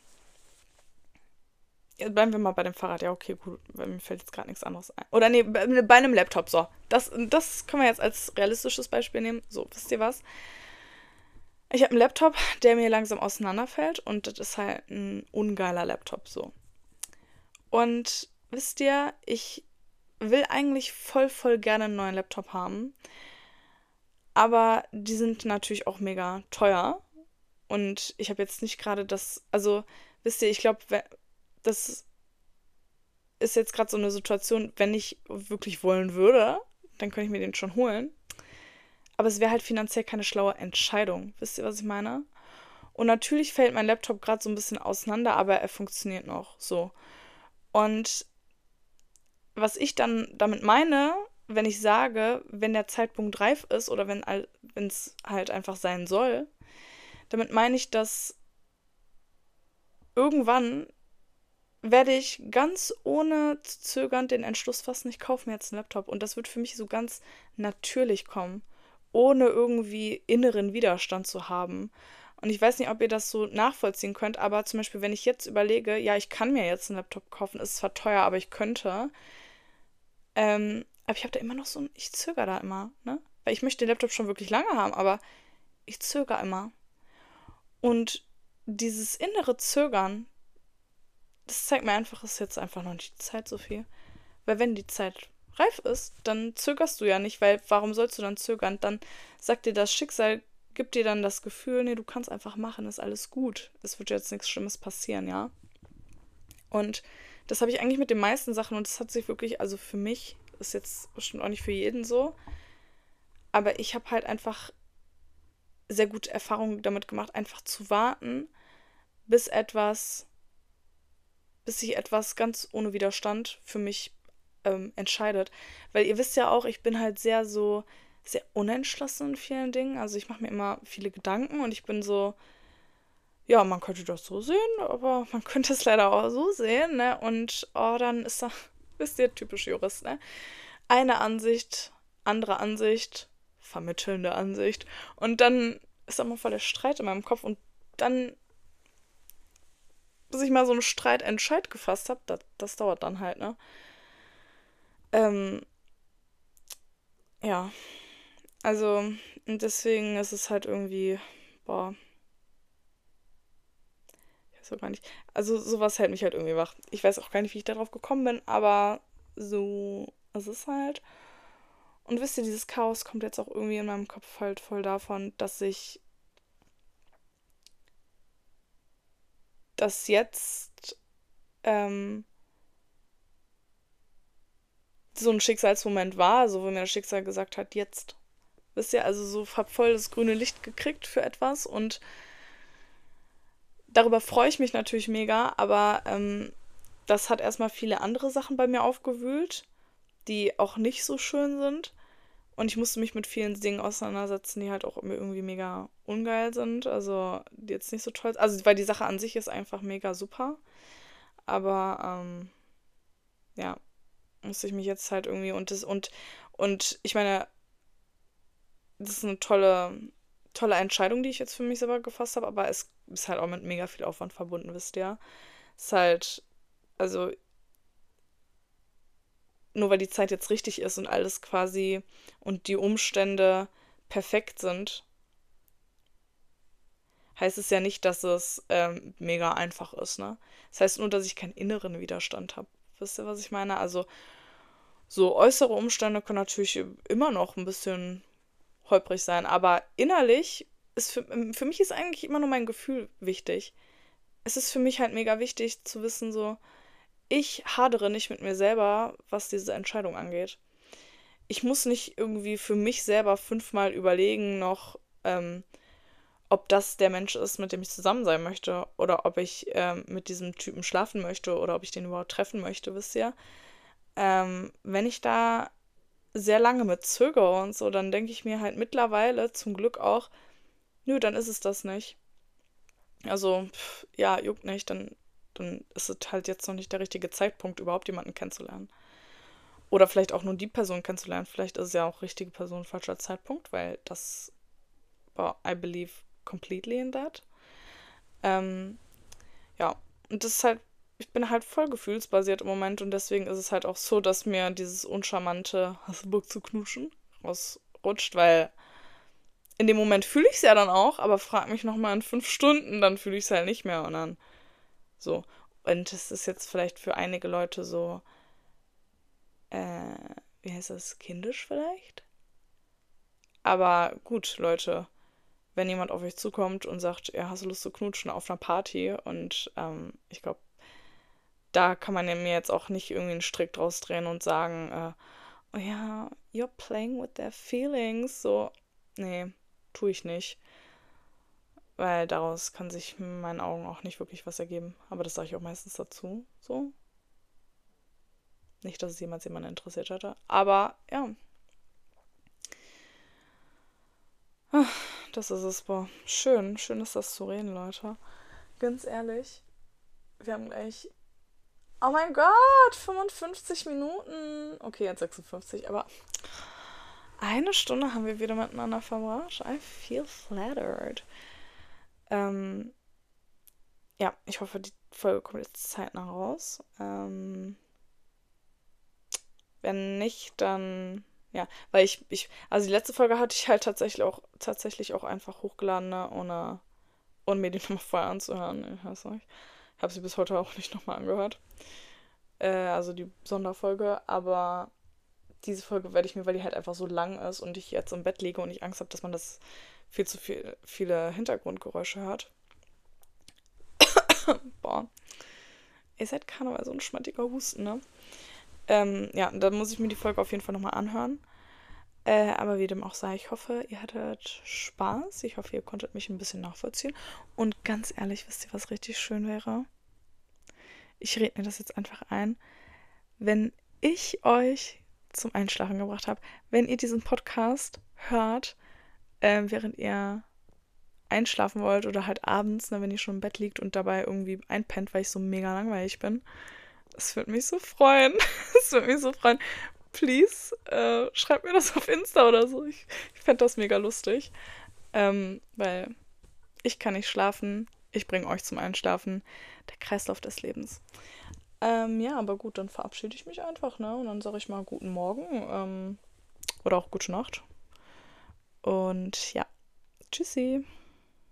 Ja, bleiben wir mal bei dem Fahrrad. Ja, okay, gut. Mir fällt jetzt gerade nichts anderes ein. Oder nee, bei, bei einem Laptop. So. Das, das können wir jetzt als realistisches Beispiel nehmen. So, wisst ihr was? Ich habe einen Laptop, der mir langsam auseinanderfällt und das ist halt ein ungeiler Laptop so. Und wisst ihr, ich will eigentlich voll, voll gerne einen neuen Laptop haben. Aber die sind natürlich auch mega teuer. Und ich habe jetzt nicht gerade das, also wisst ihr, ich glaube, das ist jetzt gerade so eine Situation, wenn ich wirklich wollen würde, dann könnte ich mir den schon holen. Aber es wäre halt finanziell keine schlaue Entscheidung. Wisst ihr, was ich meine? Und natürlich fällt mein Laptop gerade so ein bisschen auseinander, aber er funktioniert noch so. Und was ich dann damit meine, wenn ich sage, wenn der Zeitpunkt reif ist oder wenn es halt einfach sein soll, damit meine ich, dass irgendwann werde ich ganz ohne zu zögern den Entschluss fassen, ich kaufe mir jetzt einen Laptop. Und das wird für mich so ganz natürlich kommen, ohne irgendwie inneren Widerstand zu haben. Und ich weiß nicht, ob ihr das so nachvollziehen könnt, aber zum Beispiel, wenn ich jetzt überlege, ja, ich kann mir jetzt einen Laptop kaufen, ist zwar teuer, aber ich könnte, ähm, aber ich habe da immer noch so ein, ich zögere da immer, ne? Weil ich möchte den Laptop schon wirklich lange haben, aber ich zögere immer. Und dieses innere Zögern, das zeigt mir einfach, ist jetzt einfach noch nicht die Zeit so viel. Weil wenn die Zeit reif ist, dann zögerst du ja nicht, weil warum sollst du dann zögern? Dann sagt dir das Schicksal, gibt dir dann das Gefühl, nee, du kannst einfach machen, ist alles gut. Es wird jetzt nichts Schlimmes passieren, ja. Und das habe ich eigentlich mit den meisten Sachen und das hat sich wirklich, also für mich ist jetzt bestimmt auch nicht für jeden so. Aber ich habe halt einfach sehr gute Erfahrungen damit gemacht, einfach zu warten, bis etwas, bis sich etwas ganz ohne Widerstand für mich ähm, entscheidet. Weil ihr wisst ja auch, ich bin halt sehr so, sehr unentschlossen in vielen Dingen. Also ich mache mir immer viele Gedanken und ich bin so, ja, man könnte das so sehen, aber man könnte es leider auch so sehen, ne? Und oh, dann ist da Wisst ihr, typisch Jurist, ne? Eine Ansicht, andere Ansicht, vermittelnde Ansicht. Und dann ist da mal voll der Streit in meinem Kopf und dann, bis ich mal so einen Streitentscheid gefasst habe, das, das dauert dann halt, ne? Ähm, ja. Also, deswegen ist es halt irgendwie, boah, so nicht. Also sowas hält mich halt irgendwie wach. Ich weiß auch gar nicht, wie ich darauf gekommen bin, aber so ist es halt. Und wisst ihr, dieses Chaos kommt jetzt auch irgendwie in meinem Kopf halt voll davon, dass ich dass jetzt ähm, so ein Schicksalsmoment war, so wo mir das Schicksal gesagt hat, jetzt. Wisst ihr, also so hab voll das grüne Licht gekriegt für etwas und darüber freue ich mich natürlich mega, aber ähm, das hat erstmal viele andere Sachen bei mir aufgewühlt, die auch nicht so schön sind. Und ich musste mich mit vielen Dingen auseinandersetzen, die halt auch irgendwie mega ungeil sind. Also, die jetzt nicht so toll sind. Also, weil die Sache an sich ist einfach mega super. Aber, ähm, ja, musste ich mich jetzt halt irgendwie und das, und, und ich meine, das ist eine tolle, tolle Entscheidung, die ich jetzt für mich selber gefasst habe, aber es ist halt auch mit mega viel Aufwand verbunden, wisst ihr. Es ist halt, also nur weil die Zeit jetzt richtig ist und alles quasi und die Umstände perfekt sind, heißt es ja nicht, dass es ähm, mega einfach ist, ne? Das heißt nur, dass ich keinen inneren Widerstand habe. Wisst ihr, was ich meine? Also, so äußere Umstände können natürlich immer noch ein bisschen holprig sein, aber innerlich ist für, für mich ist eigentlich immer nur mein Gefühl wichtig. Es ist für mich halt mega wichtig zu wissen, so, ich hadere nicht mit mir selber, was diese Entscheidung angeht. Ich muss nicht irgendwie für mich selber fünfmal überlegen noch, ähm, ob das der Mensch ist, mit dem ich zusammen sein möchte oder ob ich ähm, mit diesem Typen schlafen möchte oder ob ich den überhaupt treffen möchte, wisst ihr. Ähm, wenn ich da sehr lange mit zögere und so, dann denke ich mir halt mittlerweile zum Glück auch, nö, dann ist es das nicht. Also, pff, ja, juckt nicht, dann, dann ist es halt jetzt noch nicht der richtige Zeitpunkt, überhaupt jemanden kennenzulernen. Oder vielleicht auch nur die Person kennenzulernen. Vielleicht ist es ja auch richtige Person falscher Zeitpunkt, weil das, well, I believe completely in that. Ähm, ja, und das ist halt, ich bin halt voll gefühlsbasiert im Moment und deswegen ist es halt auch so, dass mir dieses uncharmante Bock zu knuschen rausrutscht, weil in dem Moment fühle ich es ja dann auch, aber frag mich nochmal in fünf Stunden, dann fühle ich es halt nicht mehr und dann so. Und das ist jetzt vielleicht für einige Leute so, äh, wie heißt das, kindisch vielleicht? Aber gut, Leute, wenn jemand auf euch zukommt und sagt, ja, hast du Lust zu knutschen auf einer Party? Und ähm, ich glaube, da kann man mir jetzt auch nicht irgendwie einen Strick draus drehen und sagen, äh, oh ja, you're playing with their feelings. So, nee, tue ich nicht. Weil daraus kann sich in meinen Augen auch nicht wirklich was ergeben. Aber das sage ich auch meistens dazu. So. Nicht, dass es jemals jemanden interessiert hätte. Aber ja. Das ist es, boah. Schön, schön ist das zu reden, Leute. Ganz ehrlich, wir haben gleich. Oh mein Gott, 55 Minuten. Okay, jetzt 56, aber eine Stunde haben wir wieder miteinander verbracht. I feel flattered. Ähm, ja, ich hoffe, die Folge kommt jetzt zeitnah raus. Ähm, wenn nicht, dann ja, weil ich, ich, also die letzte Folge hatte ich halt tatsächlich auch, tatsächlich auch einfach hochgeladen, ne, ohne, ohne mir die nochmal vorher anzuhören. Ich weiß nicht. Habe sie bis heute auch nicht nochmal angehört. Äh, also die Sonderfolge, aber diese Folge werde ich mir, weil die halt einfach so lang ist und ich jetzt im Bett liege und ich Angst habe, dass man das viel zu viel, viele Hintergrundgeräusche hört. Boah. Ihr seid Karneval so ein schmattiger Husten, ne? Ähm, ja, dann muss ich mir die Folge auf jeden Fall nochmal anhören. Äh, aber wie dem auch sei, ich hoffe, ihr hattet Spaß. Ich hoffe, ihr konntet mich ein bisschen nachvollziehen. Und ganz ehrlich, wisst ihr, was richtig schön wäre? Ich rede mir das jetzt einfach ein. Wenn ich euch zum Einschlafen gebracht habe, wenn ihr diesen Podcast hört, äh, während ihr einschlafen wollt oder halt abends, ne, wenn ihr schon im Bett liegt und dabei irgendwie einpennt, weil ich so mega langweilig bin, es würde mich so freuen. Es würde mich so freuen. Please, äh, schreibt mir das auf Insta oder so. Ich, ich fände das mega lustig. Ähm, weil ich kann nicht schlafen. Ich bringe euch zum Einschlafen. Der Kreislauf des Lebens. Ähm, ja, aber gut, dann verabschiede ich mich einfach, ne? Und dann sage ich mal guten Morgen ähm, oder auch gute Nacht. Und ja, tschüssi.